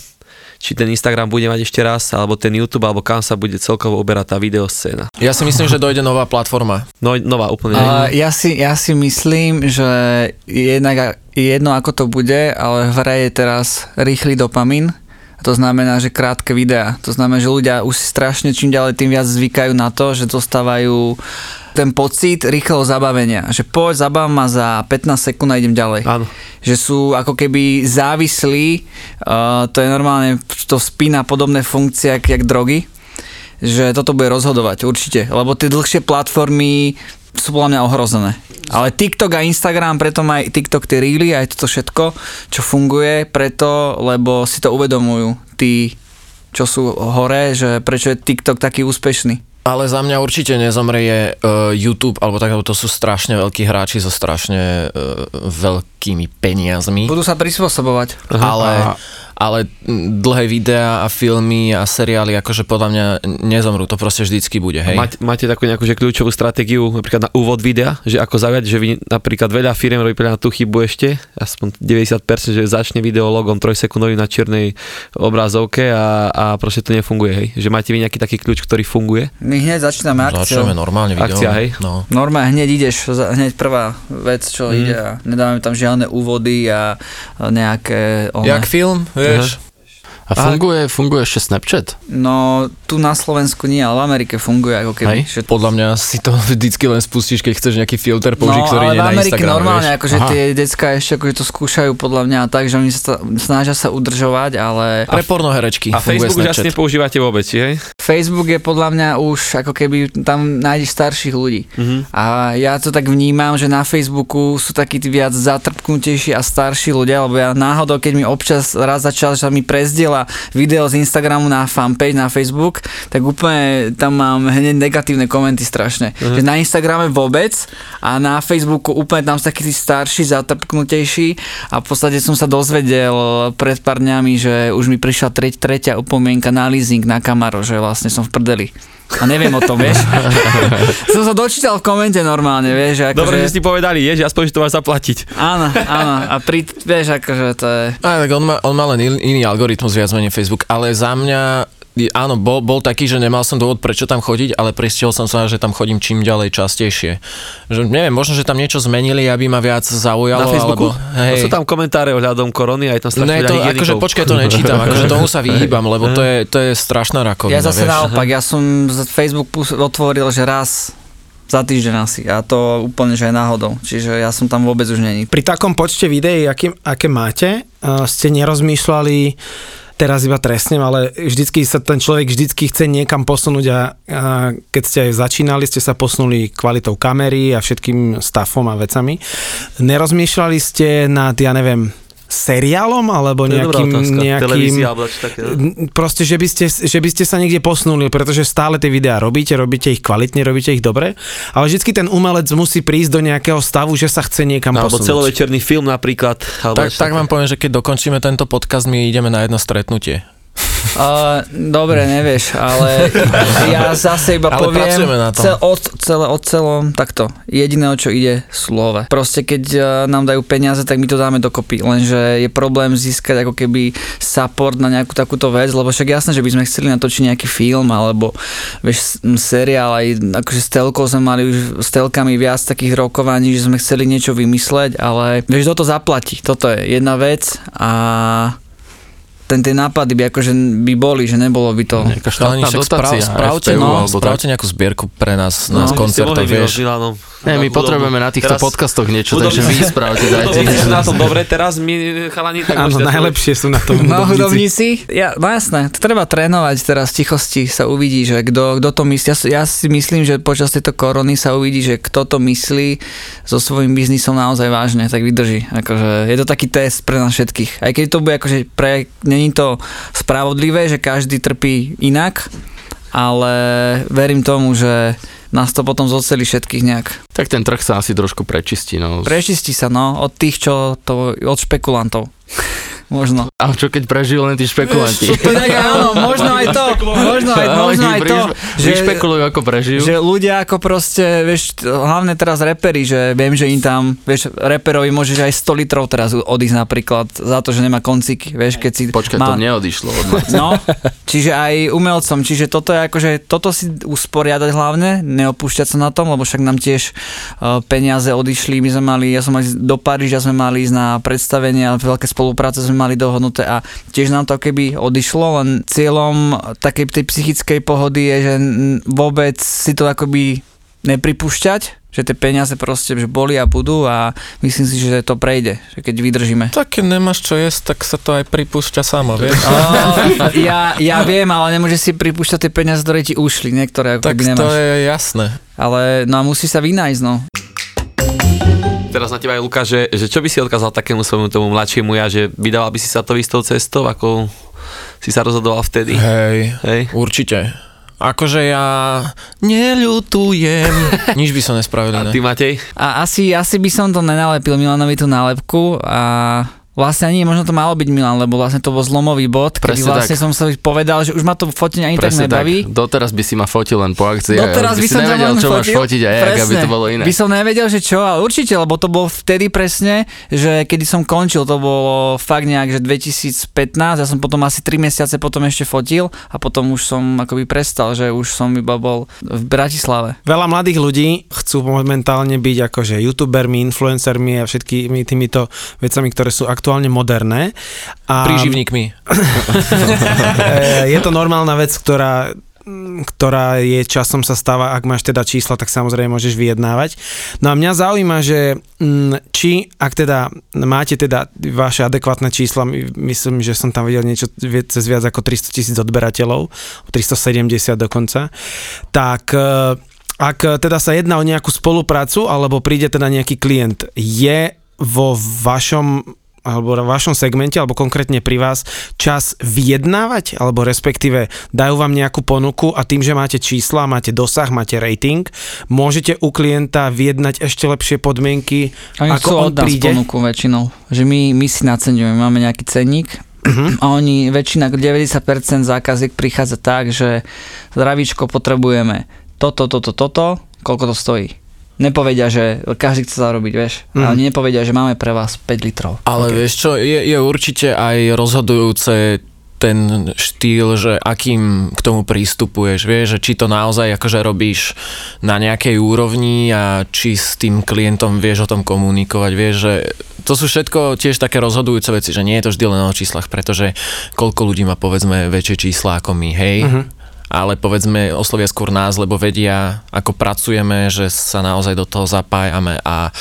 Či ten Instagram bude mať ešte raz, alebo ten YouTube, alebo kam sa bude celkovo uberať tá videoscéna. Ja si myslím, že dojde nová platforma. No, nová úplne. A ja, si, ja si myslím, že jednak je jedno ako to bude, ale v hre je teraz rýchly dopamín. A To znamená, že krátke videá. To znamená, že ľudia už si strašne čím ďalej tým viac zvykajú na to, že dostávajú ten pocit rýchleho zabavenia, že poď, zabav ma za 15 sekúnd a idem ďalej. Áno. Že sú ako keby závislí, uh, to je normálne, to spína podobné funkcie, jak, jak drogy, že toto bude rozhodovať určite, lebo tie dlhšie platformy sú podľa mňa ohrozené. Ale TikTok a Instagram, preto má aj TikTok tie reely, aj toto všetko, čo funguje, preto, lebo si to uvedomujú tí, čo sú hore, že prečo je TikTok taký úspešný. Ale za mňa určite nezomrie uh, YouTube, alebo tak, lebo to sú strašne veľkí hráči so strašne uh, veľkými peniazmi. Budú sa prispôsobovať. ale, ale dlhé videá a filmy a seriály akože podľa mňa nezomrú, to proste vždycky bude, hej. Máte, máte takú nejakú že kľúčovú stratégiu napríklad na úvod videa, že ako zaujať, že vy napríklad veľa firiem robí na tú chybu ešte, aspoň 90%, že začne video logom 3 sekundovým na čiernej obrazovke a, a proste to nefunguje, hej. Že máte vy nejaký taký kľúč, ktorý funguje? My hneď začíname akciou. Začneme normálne video. Akcia, hej? No. Normálne hneď ideš, hneď prvá vec, čo mm. ide a nedávame tam žiadne úvody a nejaké... one- Jak film, vieš? A funguje, funguje ešte Snapchat? No, tu na Slovensku nie, ale v Amerike funguje ako keby. Hej? Podľa mňa si to vždycky len spustíš, keď chceš nejaký filter použiť, no, ktorý ale nie je na Amerike Instagram, normálne, vieš? akože Aha. tie decka ešte akože to skúšajú podľa mňa tak, že oni sa snažia sa udržovať, ale Pre pornoherečky A Facebook už asi nepoužívate vôbec, hej? Facebook je podľa mňa už ako keby tam nájdeš starších ľudí. Mhm. A ja to tak vnímam, že na Facebooku sú takí viac zatrpknutejší a starší ľudia, lebo ja náhodou, keď mi občas raz za čas sa mi prezdiela video z Instagramu na fanpage na Facebook, tak úplne tam mám hneď negatívne komenty strašne. Mhm. Že na Instagrame vôbec a na Facebooku úplne tam sú takí tí starší, zatrpknutejší a v podstate som sa dozvedel pred pár dňami, že už mi prišla treť, tretia upomienka na leasing na Camaro, že vlastne som v prdeli. A neviem o tom, vieš? som sa dočítal v komente normálne, vieš? Že ako, Dobre, že... že ste povedali, je, že aspoň, že to máš zaplatiť. Áno, áno. A pri, vieš, akože to je... Á, tak on má, on má len in- iný algoritmus viac menej Facebook, ale za mňa áno, bol, bol taký, že nemal som dôvod prečo tam chodiť, ale pristihol som sa, že tam chodím čím ďalej častejšie. Že neviem, možno, že tam niečo zmenili, aby ma viac zaujalo, Na Facebooku? alebo... No Hej. sú tam komentáre ohľadom korony, aj tam strašne Ne, to, akože počkaj, to nečítam, akože tomu sa vyhýbam, lebo to je, to je strašná rakovina, Ja zase vieš. naopak, ja som z Facebook otvoril, že raz za týždeň asi a to úplne, že aj náhodou. Čiže ja som tam vôbec už není. Pri takom počte videí, aké, aké máte, uh, ste nerozmýšľali teraz iba trestnem, ale vždycky sa ten človek vždycky chce niekam posunúť a, a keď ste aj začínali, ste sa posunuli kvalitou kamery a všetkým stafom a vecami. Nerozmýšľali ste nad, ja neviem, seriálom alebo To nejakým, nejakým Televízia alebo čo také. no? Proste, že by, ste, že by ste sa niekde posunuli, pretože stále tie videá robíte, robíte ich kvalitne, robíte ich dobre, ale vždycky ten umelec musí prísť do nejakého stavu, že sa chce niekam Alebo posunúť. celovečerný film napríklad. Alebo Tak, tak vám poviem, že keď dokončíme tento podcast, my ideme na jedno stretnutie. Uh, dobre, nevieš, ale ja zase iba Ale poviem na tom. Cel, od, celé, od celom takto. Jediné, o čo ide, slove. Proste keď uh, nám dajú peniaze, tak my to dáme dokopy. Lenže je problém získať ako keby support na nejakú takúto vec, lebo však jasné, že by sme chceli natočiť nejaký film alebo vieš, seriál, aj akože s telkou sme mali už s telkami viac takých rokovaní, že sme chceli niečo vymysleť, ale vieš, kto to zaplatí. Toto je jedna vec a ten, tie nápady by akože by boli, že nebolo by to... Nejaká štátna však dotácia, správ, spravte, FPU no, spravte nejakú zbierku pre nás No. na koncertoch, vieš. Milanom. Nie, my potrebujeme na týchto Teraz- podcastoch niečo, Chudobný takže vy spravte, dajte. Na tom dobre, teraz my chalani tak Áno, najlepšie sú na tom No, hudobníci. hudobníci? Ja, no jasné, treba trénovať teraz v tichosti, sa uvidí, že kto, kto to myslí. Ja, ja si myslím, že počas tejto korony sa uvidí, že kto to myslí so svojím biznisom naozaj vážne, tak vydrží. Akože je to taký test pre nás všetkých. Aj keď to bude akože pre, není to spravodlivé, že každý trpí inak, ale verím tomu, že nás to potom zoceli všetkých nejak. Tak ten trh sa asi trošku prečistí. No. Prečistí sa, no, od tých, čo to, od špekulantov. Možno. A čo keď prežijú len tí špekulanti? Tak áno, možno aj to, možno aj, možno aj to, že, Vyšpekulujú, ako prežijú. že ľudia ako proste, vieš, hlavne teraz reperi, že viem, že im tam, vieš, reperovi môžeš aj 100 litrov teraz odísť napríklad za to, že nemá koncíky, vieš, keď si Počkaj, to neodišlo od nás. No, čiže aj umelcom, čiže toto je akože, toto si usporiadať hlavne, neopúšťať sa na tom, lebo však nám tiež uh, peniaze odišli, my sme mali, ja som mali do Paríža sme mali ísť na predstavenie a veľké spolupráce sme mali dohodnuté a tiež nám to keby odišlo, len cieľom takej tej psychickej pohody je, že vôbec si to akoby nepripúšťať, že tie peniaze proste že boli a budú a myslím si, že to prejde, že keď vydržíme. Tak keď nemáš čo jesť, tak sa to aj pripúšťa samo, vieš? O, ja, ja viem, ale nemôže si pripúšťať tie peniaze, ktoré ti ušli, niektoré ako tak keby to nemáš. je jasné. Ale no a musí sa vynájsť, no. Teraz na teba aj Luka, že, že čo by si odkázal takému svojmu tomu mladšiemu ja, že vydával by si sa to istou cestou, ako si sa rozhodoval vtedy? Hej, Hej? určite. Akože ja neľutujem. Nič by som nespravil A ty Matej? A asi, asi by som to nenalepil Milanovi tú nálepku a Vlastne ani možno to malo byť Milan, lebo vlastne to bol zlomový bod, kedy Presne vlastne tak. som sa povedal, že už ma to fotenie ani tak Presne nebaví. tak. Doteraz by si ma fotil len po akcii. Doteraz by by som nevedel, čo máš fotiť a jak, aby to bolo iné. By som nevedel, že čo, ale určite, lebo to bolo vtedy presne, že kedy som končil, to bolo fakt nejak, že 2015, ja som potom asi 3 mesiace potom ešte fotil a potom už som akoby prestal, že už som iba bol v Bratislave. Veľa mladých ľudí chcú momentálne byť akože youtubermi, influencermi a všetkými týmito vecami, ktoré sú aktuálne moderné. A Príživníkmi. e, je to normálna vec, ktorá ktorá je časom sa stáva, ak máš teda čísla, tak samozrejme môžeš vyjednávať. No a mňa zaujíma, že mm, či, ak teda máte teda vaše adekvátne čísla, my- myslím, že som tam videl niečo cez viac ako 300 tisíc odberateľov, 370 dokonca, tak e, ak teda sa jedná o nejakú spoluprácu, alebo príde teda nejaký klient, je vo vašom alebo v vašom segmente, alebo konkrétne pri vás, čas vyjednávať, alebo respektíve dajú vám nejakú ponuku a tým, že máte čísla, máte dosah, máte rating, môžete u klienta vyjednať ešte lepšie podmienky, Oni ako on príde. ponuku väčšinou, že my, my si naceňujeme, máme nejaký cenník Mhm. a oni, väčšina, 90% zákaziek prichádza tak, že zdravíčko potrebujeme toto, toto, toto, koľko to stojí. Nepovedia, že každý chce zarobiť, vieš, Mhm. ale nepovedia, že máme pre vás 5 litrov. Ale okay. vieš čo, je, je určite aj rozhodujúce ten štýl, že akým k tomu prístupuješ, vieš, že či to naozaj akože robíš na nejakej úrovni a či s tým klientom vieš o tom komunikovať, vieš, že to sú všetko tiež také rozhodujúce veci, že nie je to vždy len o číslach, pretože koľko ľudí má povedzme väčšie čísla ako my, hej, Mhm. Ale povedzme oslovia skôr nás, lebo vedia, ako pracujeme, že sa naozaj do toho zapájame a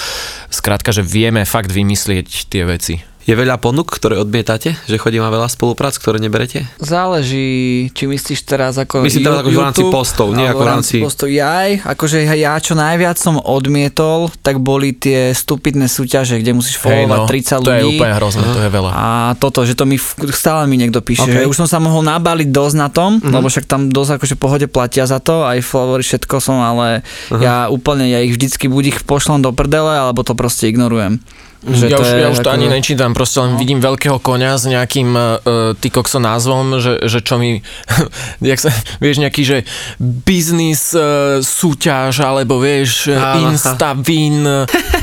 skrátka, že vieme fakt vymyslieť tie veci. Je veľa ponúk, ktoré odmietate? Že chodí ma veľa spoluprác, ktoré neberete? Záleží, či myslíš teraz ako Myslím teraz ako v rámci postov, nie ako v rámci- postov. Jaj, akože ja čo najviac som odmietol, tak boli tie stupidné súťaže, kde musíš followovať 30 no, to ľudí. je úplne hrozné, to je veľa. A toto, že to mi stále mi niekto píše, Okay. že už som sa mohol nabaliť dosť na tom, uh-huh. lebo však tam dosť akože pohode platia za to, aj favory všetko som, ale uh-huh. ja úplne, ja ich vždycky buď ich pošlem do prdele, alebo to proste ignorujem. Že ja, to už, je ja už to ako- ani nečítam, proste len No. vidím veľkého konia s nejakým uh, ty kokso názvom, že, že čo mi, jak sa, vieš, nejaký, že biznis uh, súťaž, alebo vieš, Áno. insta win,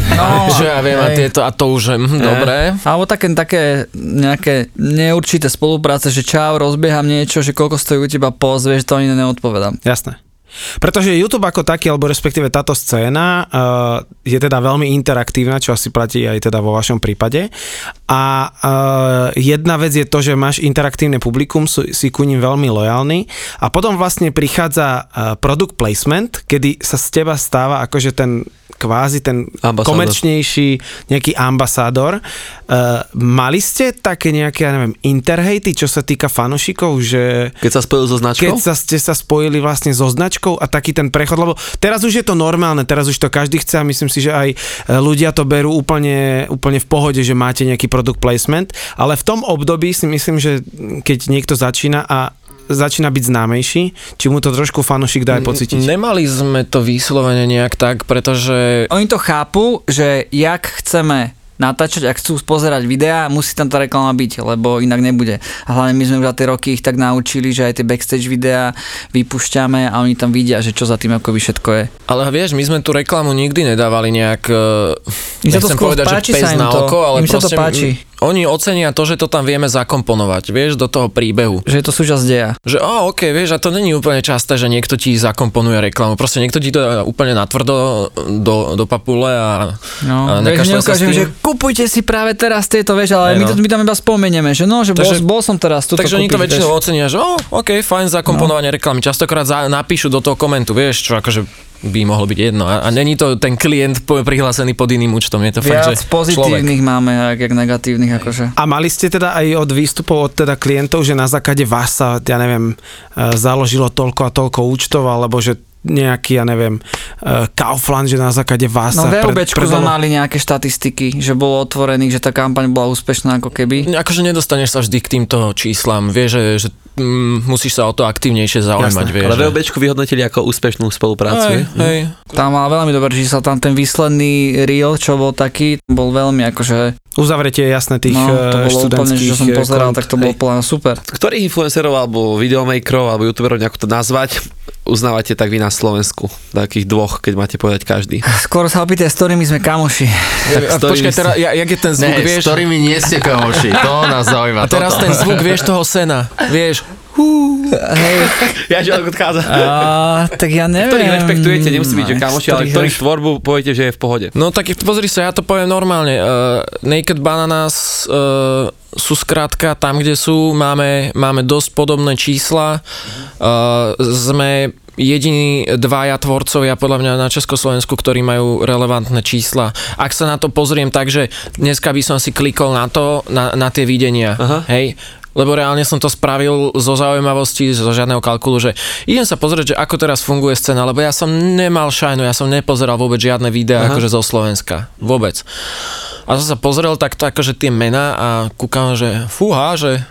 No, že ja viem, a, tieto, a to už, hm, dobre. Alebo také, také nejaké neurčité spolupráce, že čau, rozbieham niečo, že koľko stojí u teba post, vieš, to ani neodpovedám. Jasné. Pretože YouTube ako taký, alebo respektíve táto scéna uh, je teda veľmi interaktívna, čo asi platí aj teda vo vašom prípade. A uh, jedna vec je to, že máš interaktívne publikum, sú, si ku ním veľmi lojálny a potom vlastne prichádza uh, product placement, kedy sa z teba stáva akože ten kvázi ten Ambasádor. komerčnejší nejaký ambasádor. Uh, mali ste také nejaké, ja neviem, interhejty, čo sa týka fanušikov, že Keď sa spojil so značkou? keď sa, ste sa spojili vlastne so značkou a taký ten prechod, lebo teraz už je to normálne, teraz už to každý chce a myslím si, že aj e, ľudia to berú úplne, úplne v pohode, že máte nejaký product placement, ale v tom období si myslím, že keď niekto začína a začína byť známejší, či mu to trošku fanušik dá aj pocítiť. Nemali sme to vyslovene nejak tak, pretože Oni to chápu, že jak chceme natáčať, ak chcú pozerať videá, musí tam tá reklama byť, lebo inak nebude. A hlavne my sme už za tie roky ich tak naučili, že aj tie backstage videá vypúšťame a oni tam vidia, že čo za tým akoby všetko je. Ale vieš, my sme tú reklamu nikdy nedávali nejak, sa to nechcem skôr povedať, páči že pes sa im na to. oko, ale Im sa to proste páči. Oni ocenia to, že to tam vieme zakomponovať, vieš, do toho príbehu. Že je to súčasť deja. Že ó, ok, vieš, a to není úplne časté, že niekto ti zakomponuje reklamu. Proste niekto ti to dá úplne natvrdo do, do papule a, No, a vieš, neukážem, že kupujte si práve teraz tieto, vieš, ale Hej, my, to, no. my tam iba spomenieme, že no, že Takže- bol, bol som teraz tuto Takže oni to kúpiť, väčšinou vieš. ocenia, že ó, ok, fajn zakomponovanie No. reklamy. Častokrát za, napíšu do toho komentu, vieš, čo akože by mohlo byť jedno. A, a není to ten klient prihlásený pod iným účtom, je to Viac fakt, že pozitívnych máme, jak, jak negatívnych, akože. A mali ste teda aj od výstupov od teda klientov, že na základe vás sa, ja neviem, e, založilo toľko a toľko účtov, alebo že nejaký, ja neviem, e, Kaufland, že na základe vás No v EUBčku sme predalo- mali nejaké štatistiky, že bolo otvorených, že tá kampaň bola úspešná ako keby. Akože nedostaneš sa vždy k týmto číslam. Vieš, že, že mm, musíš sa o to aktivnejšie zaujímať. Jasné, Vieš, Ale že... VOBčku vyhodnotili ako úspešnú spoluprácu. Hej, hej. Tam mal veľmi dobre, že sa tam ten výsledný reel, čo bol taký, bol veľmi akože, Uzavretie jasné tých no, to e, bolo úplne, že študentských som e, pozeral, kont. tak to bolo Hej. úplne super. Ktorých influencerov alebo videomakerov alebo youtuberov, nejako to nazvať, uznávate tak vy na Slovensku? Takých dvoch, keď máte povedať každý. Skoro sa opýtaj, s ktorými sme kamoši. A ktorými počkaj, ste- teraz, ja, jak je ten zvuk, Ne, vieš? s ktorými nie ste kamoši, to nás zaujíma. A teraz toto. ten zvuk, vieš, toho sena. Vieš, Hej, Ja že odchádza. a, tak ja neviem. Ktorých rešpektujete, nemusí byť, že kamoši, ale Ktorých ktorých reš- tvorbu poviete, že je v pohode. No tak pozri sa, ja to poviem normálne. Uh, Naked Bananas uh, sú skrátka tam, kde sú, máme, máme dosť podobné čísla. Uh, sme jediní dvaja tvorcovia podľa mňa na Československu, ktorí majú relevantné čísla. Ak sa na to pozriem tak, že dneska by som si klikol na to, na, na tie videnia, Aha. hej, lebo reálne som to spravil zo zaujímavosti, zo žiadneho kalkulu, že idem sa pozrieť, že ako teraz funguje scéna, lebo ja som nemal šajnu, ja som nepozeral vôbec žiadne videá Aha. akože zo Slovenska. Vôbec. A som sa pozrel takto akože tie mená a kúkam, že fúha, že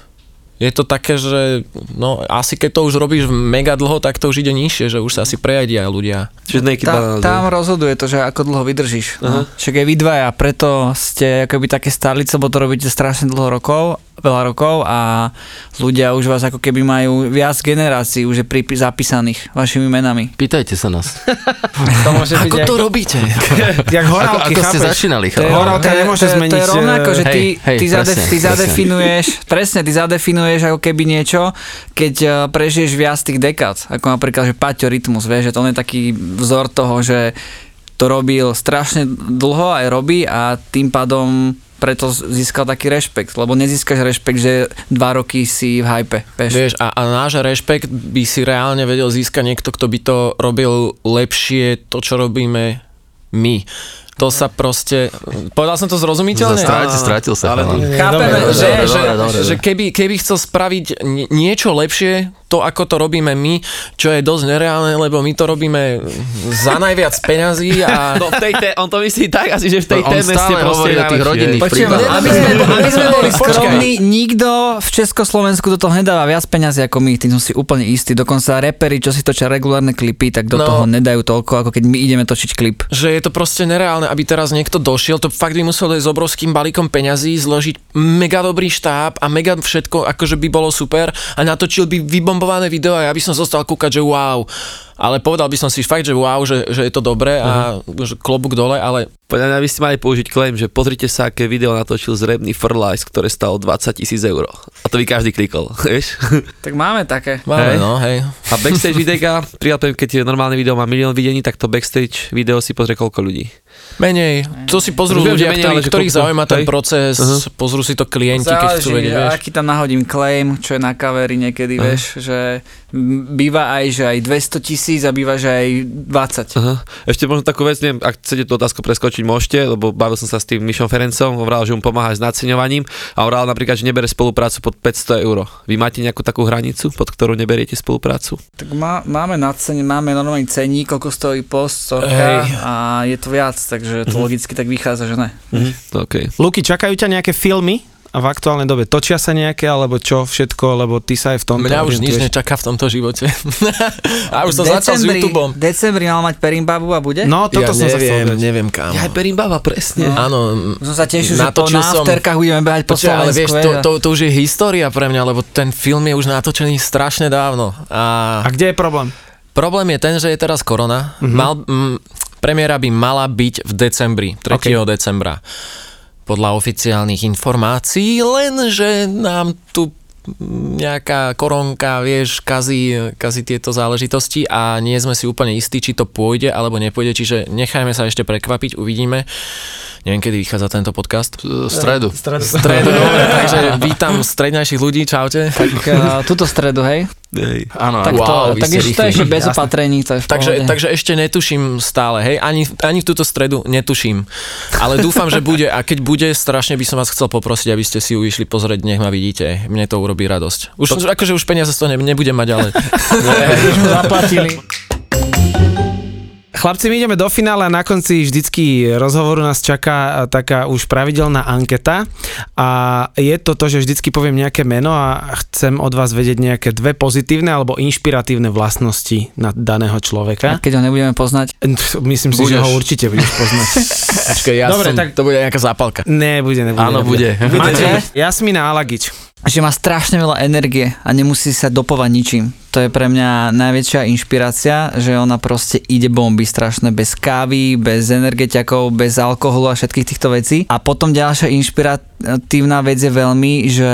je to také, že no asi keď to už robíš mega dlho, tak to už ide nižšie, že už sa asi prejedia ľudia. Čiže Tá, tam rozhoduje to, že ako dlho vydržíš. No. Však aj vy dvaja, preto ste akoby také starlice, lebo to robíte strašne dlho rokov, veľa rokov a ľudia už vás ako keby majú viac generácií už je pri, zapísaných vašimi menami. Pýtajte sa nás. To môže byť Ako aj- to robíte? Jak Ako, horálky, ako ste chápeš? začínali? Horálka nemôže zmeniť, To je rovnako, že hej, ty, hej, ty, zade, presne, ty presne. zadefinuješ, presne, ty zadefinuješ ako keby niečo, keď eh, prežiješ viac tých dekád, ako napríklad, že Paťo Rytmus, vieš, že to on je taký vzor toho, že to robil strašne dlho aj robí a tým pádom preto získal taký rešpekt, lebo nezískaš rešpekt, že dva roky si v hype, vieš. Vieš, a, a náš rešpekt by si reálne vedel získať niekto, kto by to robil lepšie, to, čo robíme my. To sa proste... Povedal som to zrozumiteľne? Strátil, strátil sa. Ale-. Chápeme, Dobre, že, dobre, že, dobre, dobre. že keby, keby chcel spraviť nie- niečo lepšie, to ako to robíme my, čo je dosť nereálne, lebo my to robíme za najviac peňazí a... No v tej té- on to myslí tak asi, že v tej On téme ste proste o tých rodinných prípadoch. aby sme, aby sme boli skromní, nikto v Československu do toho nedáva viac peňazí ako my, tým som si úplne istý. Dokonca reperi, čo si točia regulárne klipy, tak do No. toho nedajú toľko, ako keď my ideme točiť klip. že je to proste nereálne, aby teraz niekto došiel, to fakt by musel ísť s obrovským balíkom peňazí, zložiť mega dobrý štáb a mega všetko, akože by bolo super a natočil by vybombované video a ja by som zostal kúkať, že wow. Ale povedal by som si fakt, že wow, že, že je to dobré a že klobúk dole, ale Podľa mňa by ste mali použiť claim, že pozrite sa, aké video natočil zrebný Furlajs, ktoré stalo 20 tisíc eur. A to by každý klikol, vieš? Tak máme také. máme, Hej. no, hej. A backstage videjka, prijal keď normálne video má milión videní, tak to backstage video si pozrie koľko ľudí. Menej. To si pozrú Viem, že ľudia, menej, ktorí, ale že ktorých zaujíma ten proces, Aha. pozrú si to klienti, keď chcú vedieť, vieš. aký tam nahodím claim, čo je na kaveri niekedy, Aha. vieš, že býva aj, že aj 200 tisíc a býva, že aj 20. Aha. Ešte možno takú vec, neviem, ak chcete tú otázku preskočiť, môžete, lebo bavil som sa s tým Mišom Ferencom, hovoril, že mu pomáha s naceňovaním a hovoril napríklad, že nebere spoluprácu pod 500 eur. Vy máte nejakú takú hranicu, pod ktorú neberiete spoluprácu? Tak má, máme na cene, máme normálny ceník, koľko stojí post, a je to viac, takže to logicky tak vychádza, že ne. OK. Luky, čakajú ťa nejaké filmy a v aktuálnej dobe točia sa nejaké, alebo čo všetko, lebo ty sa aj v tomto Mňa už nič nečaká v tomto živote. a už som začal s YouTubeom. V decembri mal mať Perimbabu a bude? No, toto ja som sa chcel neviem, vedieť. neviem kam. Ja aj Perimbaba, presne. Áno, Som sa tešil, že po Natočil som- náfterkách budeme behať po Počkaj, ale vieš, to, to, to už je história pre mňa, lebo ten film je už natočený strašne dávno. A A kde je problém? problém je ten, že je teraz korona. Mal, m, premiéra by mala byť v decembri, 3. decembra. Podľa oficiálnych informácií, lenže nám tu nejaká koronka, vieš, kazí, kazí tieto záležitosti a nie sme si úplne istí, či to pôjde alebo nepôjde, čiže nechajme sa ešte prekvapiť, uvidíme. Neviem, kedy vychádza tento podcast. V stredu. Stredu, dobre, takže vítam strednejších ľudí, čaute. Tak uh, túto stredu, hej? Hej. Áno, Tak, to, Wow, vy tak ešte, to ešte bez opatrení, to je v Takže, takže ešte netuším stále, hej, ani, ani v túto stredu netuším. Ale dúfam, že bude a keď bude, strašne by som vás chcel poprosiť, aby ste si ju išli pozrieť, nech ma vidíte. Mne to urobí radosť. Už, to... akože už peniaze z toho ne, nebudem mať, ale... zaplatili. Chlapci, my ideme do finále a na konci vždycky rozhovoru nás čaká taká už pravidelná anketa a je to to, že vždycky poviem nejaké meno a chcem od vás vedieť nejaké dve pozitívne alebo inšpiratívne vlastnosti na daného A človeka. keď ho nebudeme poznať, Myslím si, že Budeš. ho určite budeš poznať. Počkaj, ja Dobre, som, tak- to bude nejaká zápalka. Nebude, nebude. Áno, nebude. bude. Máte? Jasmina Alagič. Že má strašne veľa energie a nemusí sa dopovať ničím. To je pre mňa najväčšia inšpirácia, že ona proste ide bomby strašné bez kávy, bez energetiakov, bez alkoholu a všetkých týchto vecí. A potom ďalšia inšpiratívna vec je veľmi, že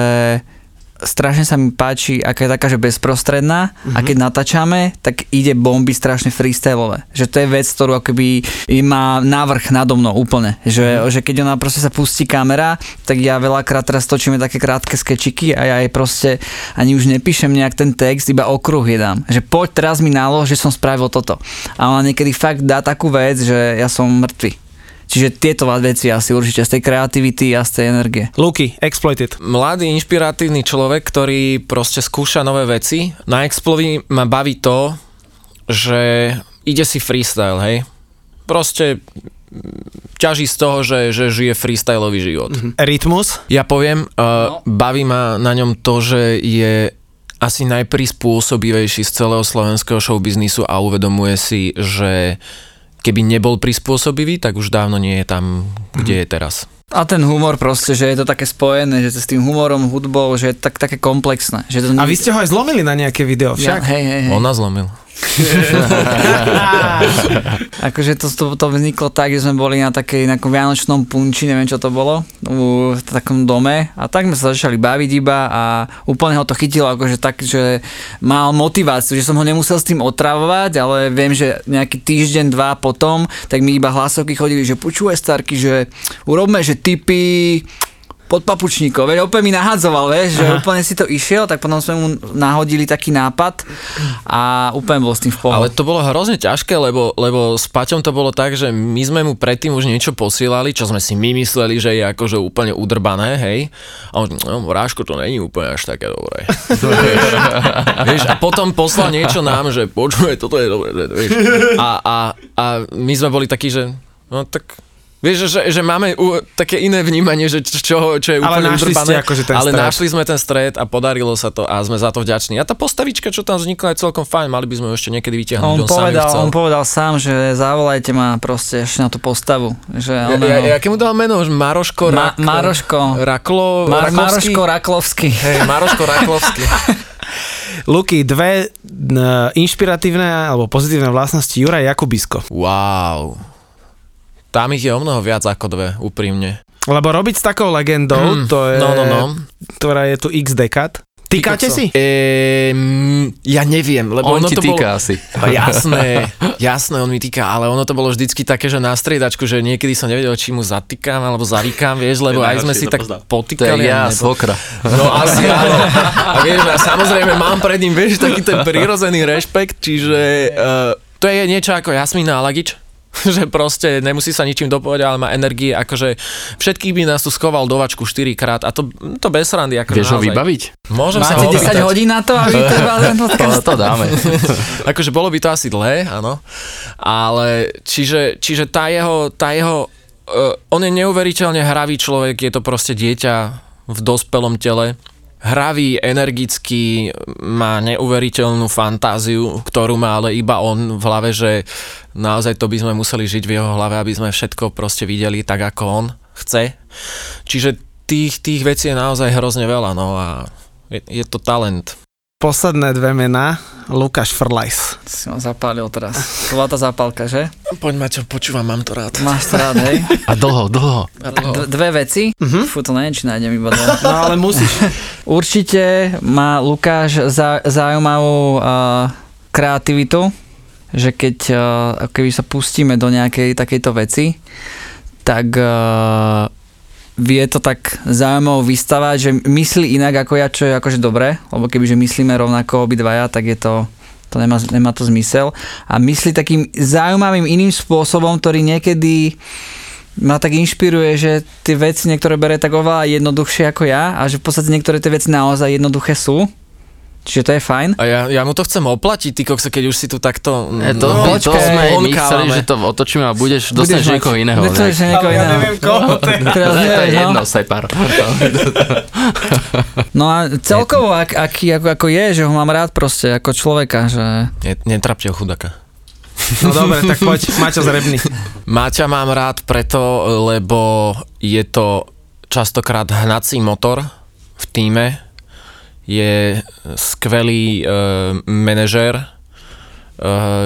strašne sa mi páči, aká je taká, že bezprostredná mm-hmm. a keď natáčame, tak ide bomby strašne freestyleové. Že to je vec, ktorú akoby má návrh nado mnou úplne. Že, mm-hmm. že keď ona proste sa pustí kamera, tak ja veľakrát teraz točíme také krátke skečiky a ja jej proste ani už nepíšem nejak ten text, iba okruh je dám. Že poď teraz mi nálož, že som spravil toto. A ona niekedy fakt dá takú vec, že ja som mŕtvy. Čiže tieto veci asi určite z tej kreativity a z tej energie. Luky, Exploited. Mladý, inšpiratívny človek, ktorý proste skúša nové veci. Na Explovi ma baví to, že ide si freestyle, hej. Proste mm, ťaží z toho, že, že žije freestyleový život. Rytmus. Ja poviem, uh, baví ma na ňom to, že je asi najprispôsobivejší z celého slovenského showbiznisu a uvedomuje si, že keby nebol prispôsobivý, tak už dávno nie je tam, kde je teraz. A ten humor proste, že je to také spojené, že to s tým humorom, hudbou, že je tak, také komplexné. Že to A vy ste ho aj zlomili na nejaké video Ja, však? hej, hej, hej. On nás zlomil. Akože to, to, to vzniklo tak, že sme boli na takej na vianočnom punči, neviem čo to bolo, v takom dome. A tak sme sa začali baviť iba a úplne ho to chytilo akože tak, že mal motiváciu, že som ho nemusel s tým otravovať, ale viem, že nejaký týždeň, dva potom, tak mi iba hlasovky chodili, že počúvaj starky, že urobme, že typy pod papučníkov, veď úplne mi nahadzoval, vieš, že úplne si to išiel, tak potom sme mu nahodili taký nápad a úplne bol s tým v pohode. Ale to bolo hrozne ťažké, lebo, lebo s Paťom to bolo tak, že my sme mu predtým už niečo posielali, čo sme si my mysleli, že je akože úplne udrbané, hej. A on, no, Ráško, to není úplne až také dobré. vieš, vieš, a potom poslal niečo nám, že počuje, toto je dobré, vieš. A, a, a my sme boli takí, že no tak Vieš, že, že máme u, také iné vnímanie, že čo, čo je Ale úplne našli udrbané. ste akože ten ale stred. našli sme ten stred a podarilo sa to a sme za to vďační. A tá postavička, čo tam vznikla, je celkom fajn, mali by sme ju ešte niekedy vytiahnuť. On on povedal, on povedal sám, že zavolajte ma proste ešte na tú postavu. Že Ja, ja, ja, mu dal meno? Maroško Ma- Rak... Maroško. Raklo... Mar- Raklovský? Maroško Raklovský. Hej, Maroško Raklovský. Luky, dve inšpiratívne alebo pozitívne vlastnosti Juraj Jakubisko. Wow. Tam ich je o mnoho viac ako dve, úprimne. Lebo robiť s takou legendou, Mm, to je, no, no, no. ktorá je tu x dekád. Týkate si? Ehm, ja neviem, lebo On ono ti to týka bolo... asi. A Jasné, jasné, on mi týka, ale ono to bolo vždycky také, že na striedačku, že niekedy som nevedel, či mu zatýkam alebo zavykám, vieš, lebo aj sme si tak To je potýkali. ja, a nebo- svokra. No asi áno. A vieš, a samozrejme mám pred ním, vieš, taký ten prírodzený rešpekt, čiže uh, to je niečo ako Jasmína Alagič, že proste nemusí sa ničím dopovedať, ale má energie, akože všetkých by nás tu skoval do vačku 4 krát a to, to bez randy, akože Vieš ho naozaj. vybaviť? Môžem sa Máte ho 10 opýtať. hodín na to, aby trval ten To, podcast? to dáme. Akože bolo by to asi dlhé, áno. Ale čiže, čiže tá jeho, tá jeho uh, on je neuveriteľne hravý človek, je to proste dieťa v dospelom tele. Hravý, energický, má neuveriteľnú fantáziu, ktorú má ale iba on v hlave, že naozaj to by sme museli žiť v jeho hlave, aby sme všetko proste videli tak, ako on chce. Čiže tých, tých vecí je naozaj hrozne veľa, no a je, je to talent. Posledné dve mená, Lukáš Frlajs. Si ma zapálil teraz. To bola tá zápalka, že? Poď Maťo, počúvam, mám to rád. Máš to rád, hej? A dlho, dlho. D- dve veci. Mhm. Fú, to neviem, či nájdem iba dve. No ale musíš. Určite má Lukáš za, zaujímavú uh, kreativitu, že keď uh, keby sa pustíme do nejakej takejto veci, tak uh, vie to tak zaujímavo vystavať, že myslí inak ako ja, čo je akože dobré, lebo kebyže myslíme rovnako obidvaja, tak je to to nemá, nemá to zmysel. A myslí takým zaujímavým iným spôsobom, ktorý niekedy ma tak inšpiruje, že tie veci niektoré bere tak oveľa jednoduchšie ako ja a že v podstate niektoré tie veci naozaj jednoduché sú Čiže to je fajn. A ja, ja mu to chcem oplatiť, ty kokse, keď už si tu takto... E, to, no, to počkaj, sme my chceli, že to otočíme a budeš, dostaneš mať- niekoho iného. Dostaneš nejak. niekoho Ale ja iného. neviem koho. to je. Teraz To je no. jedno, separ. No a celkovo, ak, aký, ako, ako je, že ho mám rád proste ako človeka, že Ne, netrapte ho chudaka. No dobre, tak poď, Maťo Zrebný. Maťa mám rád preto, lebo je to častokrát hnací motor v týme, je skvelý e, manažér, e,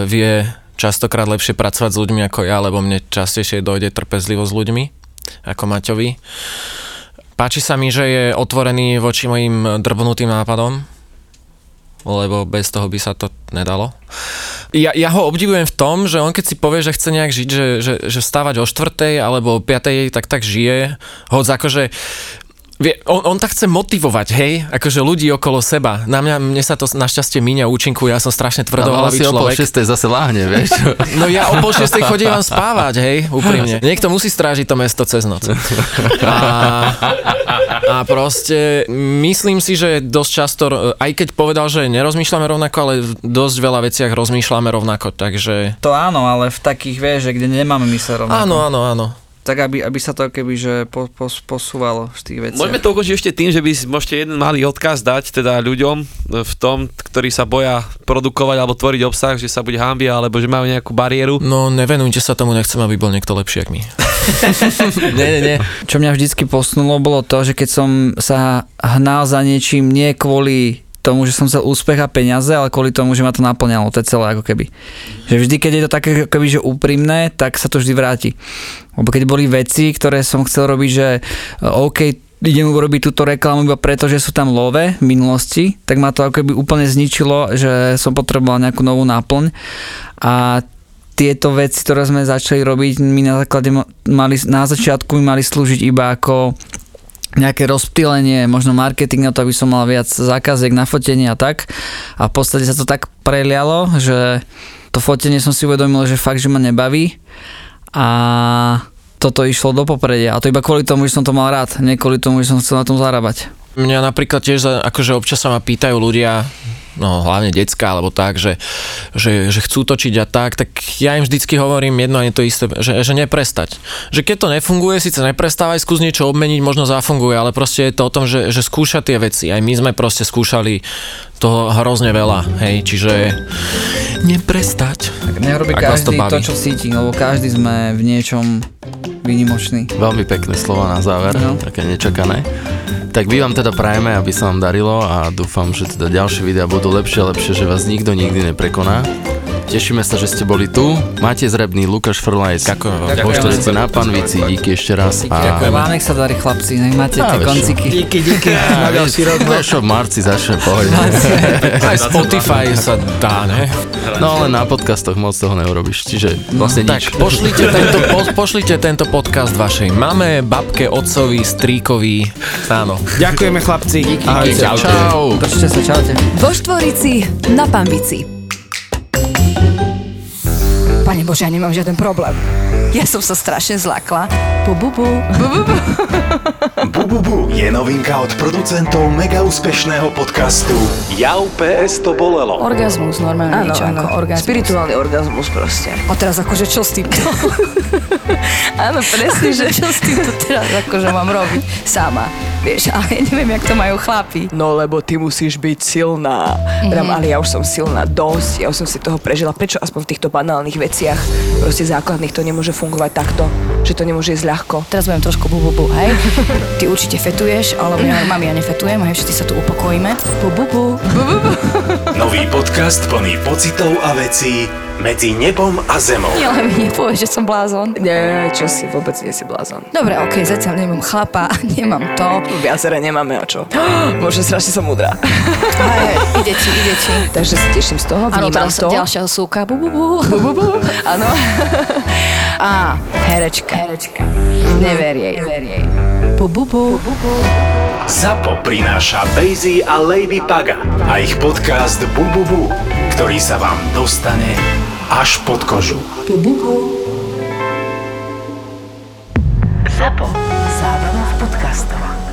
vie častokrát lepšie pracovať s ľuďmi ako ja, lebo mne častejšie dojde trpezlivo s ľuďmi ako Maťovi. Páči sa mi, že je otvorený voči mojim drbnutým nápadom, lebo bez toho by sa to nedalo. Ja, ja ho obdivujem v tom, že on keď si povie, že chce nejak žiť, že, že, že vstávať o štvrtej alebo o piatej, tak tak žije. Hoď akože Vie, on, on tak chce motivovať, hej, akože ľudí okolo seba. Na mňa, mne sa to našťastie míňa účinku, ja som strašne No, ale tvrdohlavý si o pol človek. šestej zase láhne, vieš. No ja o pol šiestej chodím vám spávať, hej, úprimne. Niekto musí strážiť to mesto cez noc. A, a proste myslím si, že dosť často, aj keď povedal, že nerozmýšľame rovnako, ale v dosť veľa veciach rozmýšľame rovnako, takže... to áno, ale v takých, vieš, že kde nemáme mysle rovnako. Áno, áno, áno. Tak aby, aby sa to keby, že po, po, posúvalo v tých veciach. Môžeme to ukončiť ešte tým, že by môžete jeden malý odkaz dať teda ľuďom v tom, ktorí sa boja produkovať alebo tvoriť obsah, že sa buď hambia, alebo že majú nejakú bariéru. No nevenujte sa tomu, nechcem, aby bol niekto lepší ako my. nie, nie, nie. Čo mňa vždycky posunulo, bolo to, že keď som sa hnal za niečím nie kvôli tomu, že som chcel úspech a peniaze, ale kvôli tomu, že ma to naplňalo, to je celé ako keby. Že vždy, keď je to také ako keby, že úprimné, tak sa to vždy vráti. Lebo keď boli veci, ktoré som chcel robiť, že e, OK, idem urobiť túto reklamu iba preto, že sú tam love v minulosti, tak ma to ako keby úplne zničilo, že som potreboval nejakú novú náplň a tieto veci, ktoré sme začali robiť, mi na základe ma- mali, na začiatku mi mali slúžiť iba ako nejaké rozptýlenie, možno marketing na to, aby som mal viac zákaziek na fotenie a tak. A v podstate sa to tak prelialo, že to fotenie som si uvedomil, že fakt, že ma nebaví a toto išlo do popredia. A to iba kvôli tomu, že som to mal rád, nie kvôli tomu, že som chcel na tom zarábať. Mňa napríklad tiež, akože občas sa ma pýtajú ľudia, no hlavne decka, alebo tak, že, že, že chcú točiť a tak, tak ja im vždycky hovorím jedno a je to isté, že, že neprestať. Že keď to nefunguje, síce neprestávaj, skús niečo obmeniť, možno zafunguje, ale proste je to o tom, že, že skúšať tie veci. Aj my sme proste skúšali toho hrozne veľa, hej, čiže neprestať. Tak nerobí Ak vás to každý to, baví. čo cíti, lebo každý sme v niečom výnimočný. Veľmi pekné slova na záver, No. také nečakané. Tak my vám teda prajeme, aby sa vám darilo a dúfam, že teda ďalšie videá budú lepšie a lepšie, že vás nikto nikdy neprekoná. Tešíme sa, že ste boli tu. Máte zrebný Lukáš Frlajs. Ďakujem Štvorici na Panvici, díky ešte raz. A Vám nech sa darí chlapci, nech máte tie konciky. Díky, díky. Na ďalší rok. Čo, v marci začne pohode. Aj Spotify sa dá, ne? No ale na podcastoch moc toho neurobiš, čiže vlastne Tak, nič. pošlite tento, po, pošlite tento podcast vašej mame, babke, otcovi, strýkovi. Áno. Ďakujeme chlapci. Ahojte. Čau. Držte sa, čaute. Vo Štvorici na Pambici. Pane Bože, ja nemám žiaden problém. Ja som sa strašne zlakla. Bu, bu, bu. Bu, bu, bu. Bu, bu, bu je novinka od producentov mega úspešného podcastu Jau PS to bolelo. Orgazmus, normálne Áno, niečo áno. ako orgazmus. Spirituálny orgazmus proste. A teraz akože čo s týmto? Áno, presne, že... čo s týmto teraz akože mám robiť sama. Vieš, ale ja neviem, jak to majú chlapi. No lebo ty musíš byť silná. Mm-hmm. ale ja už som silná dosť, ja už som si toho prežila. Prečo aspoň v týchto banálnych veciach, proste základných, to nemôže fungovať takto? Že to nemôže ísť ľahko? Teraz budem trošku bu, bu, bu, hej? Ty určite fetuješ, alebo ja, mami, ja nefetujem, hej, všetci sa tu upokojíme. Bu, bu, bu. bu, bu, bu. Nový podcast plný pocitov a vecí medzi nebom a zemou. Nie, ale mi nepovieš, že som blázon. Nie, čo si, vôbec nie si blázon. Dobre, okej, zatiaľ nemám chlapa, nemám to. Viacere nemáme o čo. Bože, strašne som múdra. Ide ti, ide ti. Takže sa teším z toho, Áno, vnímam to. ďalšia súka. Bu, bu, bu. Bu, bu, bu. Áno. Á, herečka. Herečka. Never jej. Never jej. Po bubu. ZAPO prináša Bejzy a Lady Paga a ich podcast Bububu, ktorý sa vám dostane až pod kožu. Zapo. Zábrná v podcastovách.